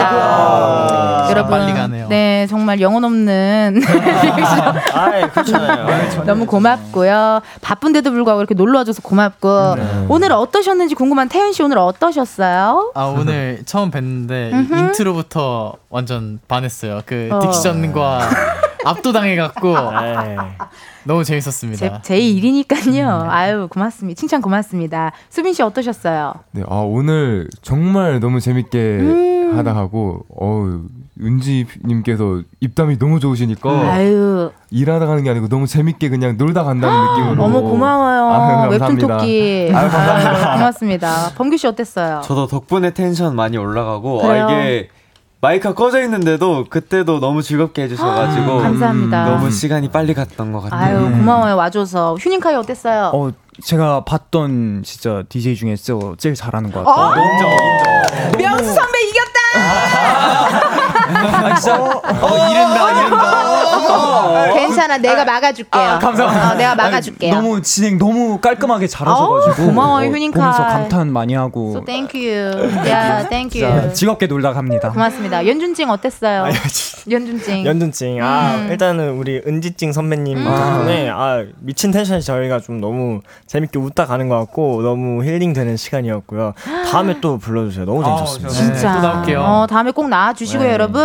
S9: 빨리 가네요.
S1: 네, 정말 영혼 없는.
S10: 아, 그렇잖아요.
S1: 너무 고맙고요. 바쁜데도 불구하고 이렇게 놀러 와줘서 고맙고.
S9: 네.
S1: 오늘 어떠셨는지 궁금한 태현 씨 오늘 어떠셨어요?
S9: 아 오늘 처음 뵀는데
S1: 음흠.
S9: 인트로부터 완전 반했어요. 그
S1: 어.
S9: diction과 압도당해갖고 너무 재밌었습니다.
S1: 제, 제 일이니까요. 아유, 고맙습니다. 칭찬 고맙습니다. 수빈 씨 어떠셨어요?
S6: 네, 아, 오늘 정말 너무 재밌게
S1: 음.
S6: 하다 하고, 어우, 은지님께서 입담이 너무 좋으시니까,
S1: 아유.
S6: 일하다 가는 게 아니고 너무 재밌게 그냥 놀다 간다는 느낌으로.
S1: 어머 고마워요.
S6: 아유,
S1: 웹툰. 토끼.
S6: 아유, 감사합니다.
S1: 아유, 고맙습니다. 범규 씨 어땠어요?
S7: 저도 덕분에 텐션 많이 올라가고
S1: 그래요?
S7: 아, 이게 마이크가 꺼져 있는데도 그때도 너무 즐겁게 해주셔가지고
S1: 아, 감사합니다.
S7: 너무 시간이 빨리 갔던 것 같아요.
S1: 아유 고마워요 와줘서. 휴닝카이 어땠어요?
S8: 어, 제가 봤던 진짜 DJ 중에서 제일 잘하는 것
S1: 어?
S8: 같아요.
S1: 명수 선배 이겼다.
S8: 아, 진짜.
S1: 어, 이른다, 이른다. 괜찮아, 내가 막아줄게요.
S8: 아, 감사합니다.
S1: 어, 내가 막아줄게요.
S8: 아니, 너무 진행 너무 깔끔하게 잘하셔가지고
S1: 고마워요,
S8: 어,
S1: 휴닝카.
S8: 보면서 감탄 많이 하고
S1: So thank you. 야, thank
S8: 진짜
S1: you.
S8: 즐겁게 놀다 갑니다.
S1: 고맙습니다. 연준찡 어땠어요? 연준찡.
S10: 연둔찡. 아,
S1: 음.
S10: 일단은 우리 은지찡 선배님
S1: 음.
S10: 덕분에 아, 미친 텐션이 저희가 좀 너무 재밌게 웃다 가는 것 같고 너무 힐링 되는 시간이었고요. 다음에 또 불러주세요. 너무 재밌었습니다.
S1: 진짜. 어, 다음에 꼭 나와주시고요,
S10: 네.
S1: 여러분.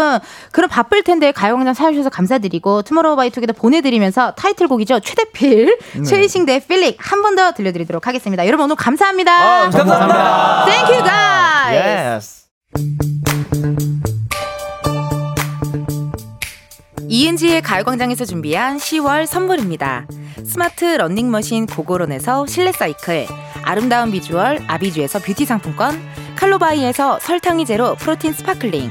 S1: 그럼 바쁠 텐데 가요광장 사주셔서 감사드리고 투모로우바이투게더 보내드리면서 타이틀곡이죠. 최대필,
S10: 네.
S1: 최이싱 대 필릭 한 번 더 들려드리도록 하겠습니다. 여러분 오늘 감사합니다.
S10: 아, 감사합니다.
S1: Thank you guys.
S10: Yes.
S1: 이은지의 가요광장에서 준비한 10월 선물입니다. 스마트 러닝머신 고고론에서 실내 사이클, 아름다운 비주얼 아비주에서 뷰티 상품권, 칼로바이에서 설탕이 제로 프로틴 스파클링,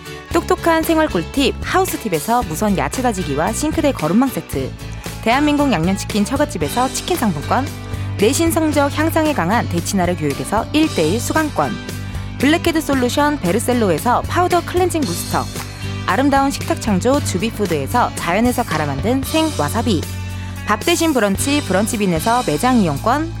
S1: 똑똑한 생활 꿀팁 하우스팁에서 무선 야채 다지기와 싱크대 거름망 세트 대한민국 양념치킨 처갓집에서 치킨 상품권 내신 성적 향상에 강한 대치나래 교육에서 1대1 수강권 블랙헤드 솔루션 베르셀로에서 파우더 클렌징 부스터 아름다운 식탁 창조 주비푸드에서 자연에서 갈아 만든 생 와사비 밥 대신 브런치 브런치빈에서 매장 이용권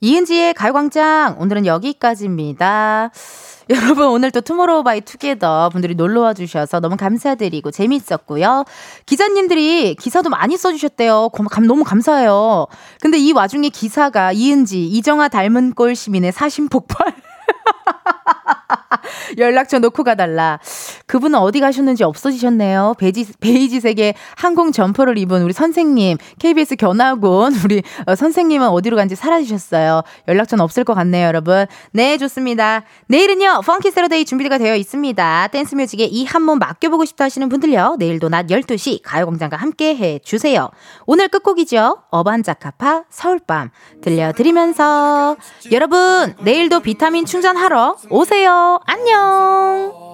S1: 이은지의 가요광장 오늘은 여기까지입니다. 여러분 오늘 또 투모로우 바이 투게더 분들이 놀러와 주셔서 너무 감사드리고 재밌었고요. 기자님들이 기사도 많이 써주셨대요. 고- 감, 너무 감사해요. 근데 이 와중에 기사가 이은지, 이정재 닮은 꼴 시민에 사심 폭발. 연락처 놓고 가달라. 그분은 어디 가셨는지 없어지셨네요. 베이지, 베이지색의 항공 점퍼를 입은 우리 선생님, KBS 견학원, 우리 어, 선생님은 어디로 간지 사라지셨어요. 연락처는 없을 것 같네요, 여러분. 네, 좋습니다. 내일은요, funky Saturday 준비가 되어 있습니다. 댄스 뮤직에 이 한몸 맡겨보고 싶다 하시는 분들요, 내일도 낮 12시 가요광장과 함께 해 주세요. 오늘 끝곡이죠. 어반자카파 서울밤 들려드리면서 여러분, 내일도 비타민 충전하러 오세요. 안녕!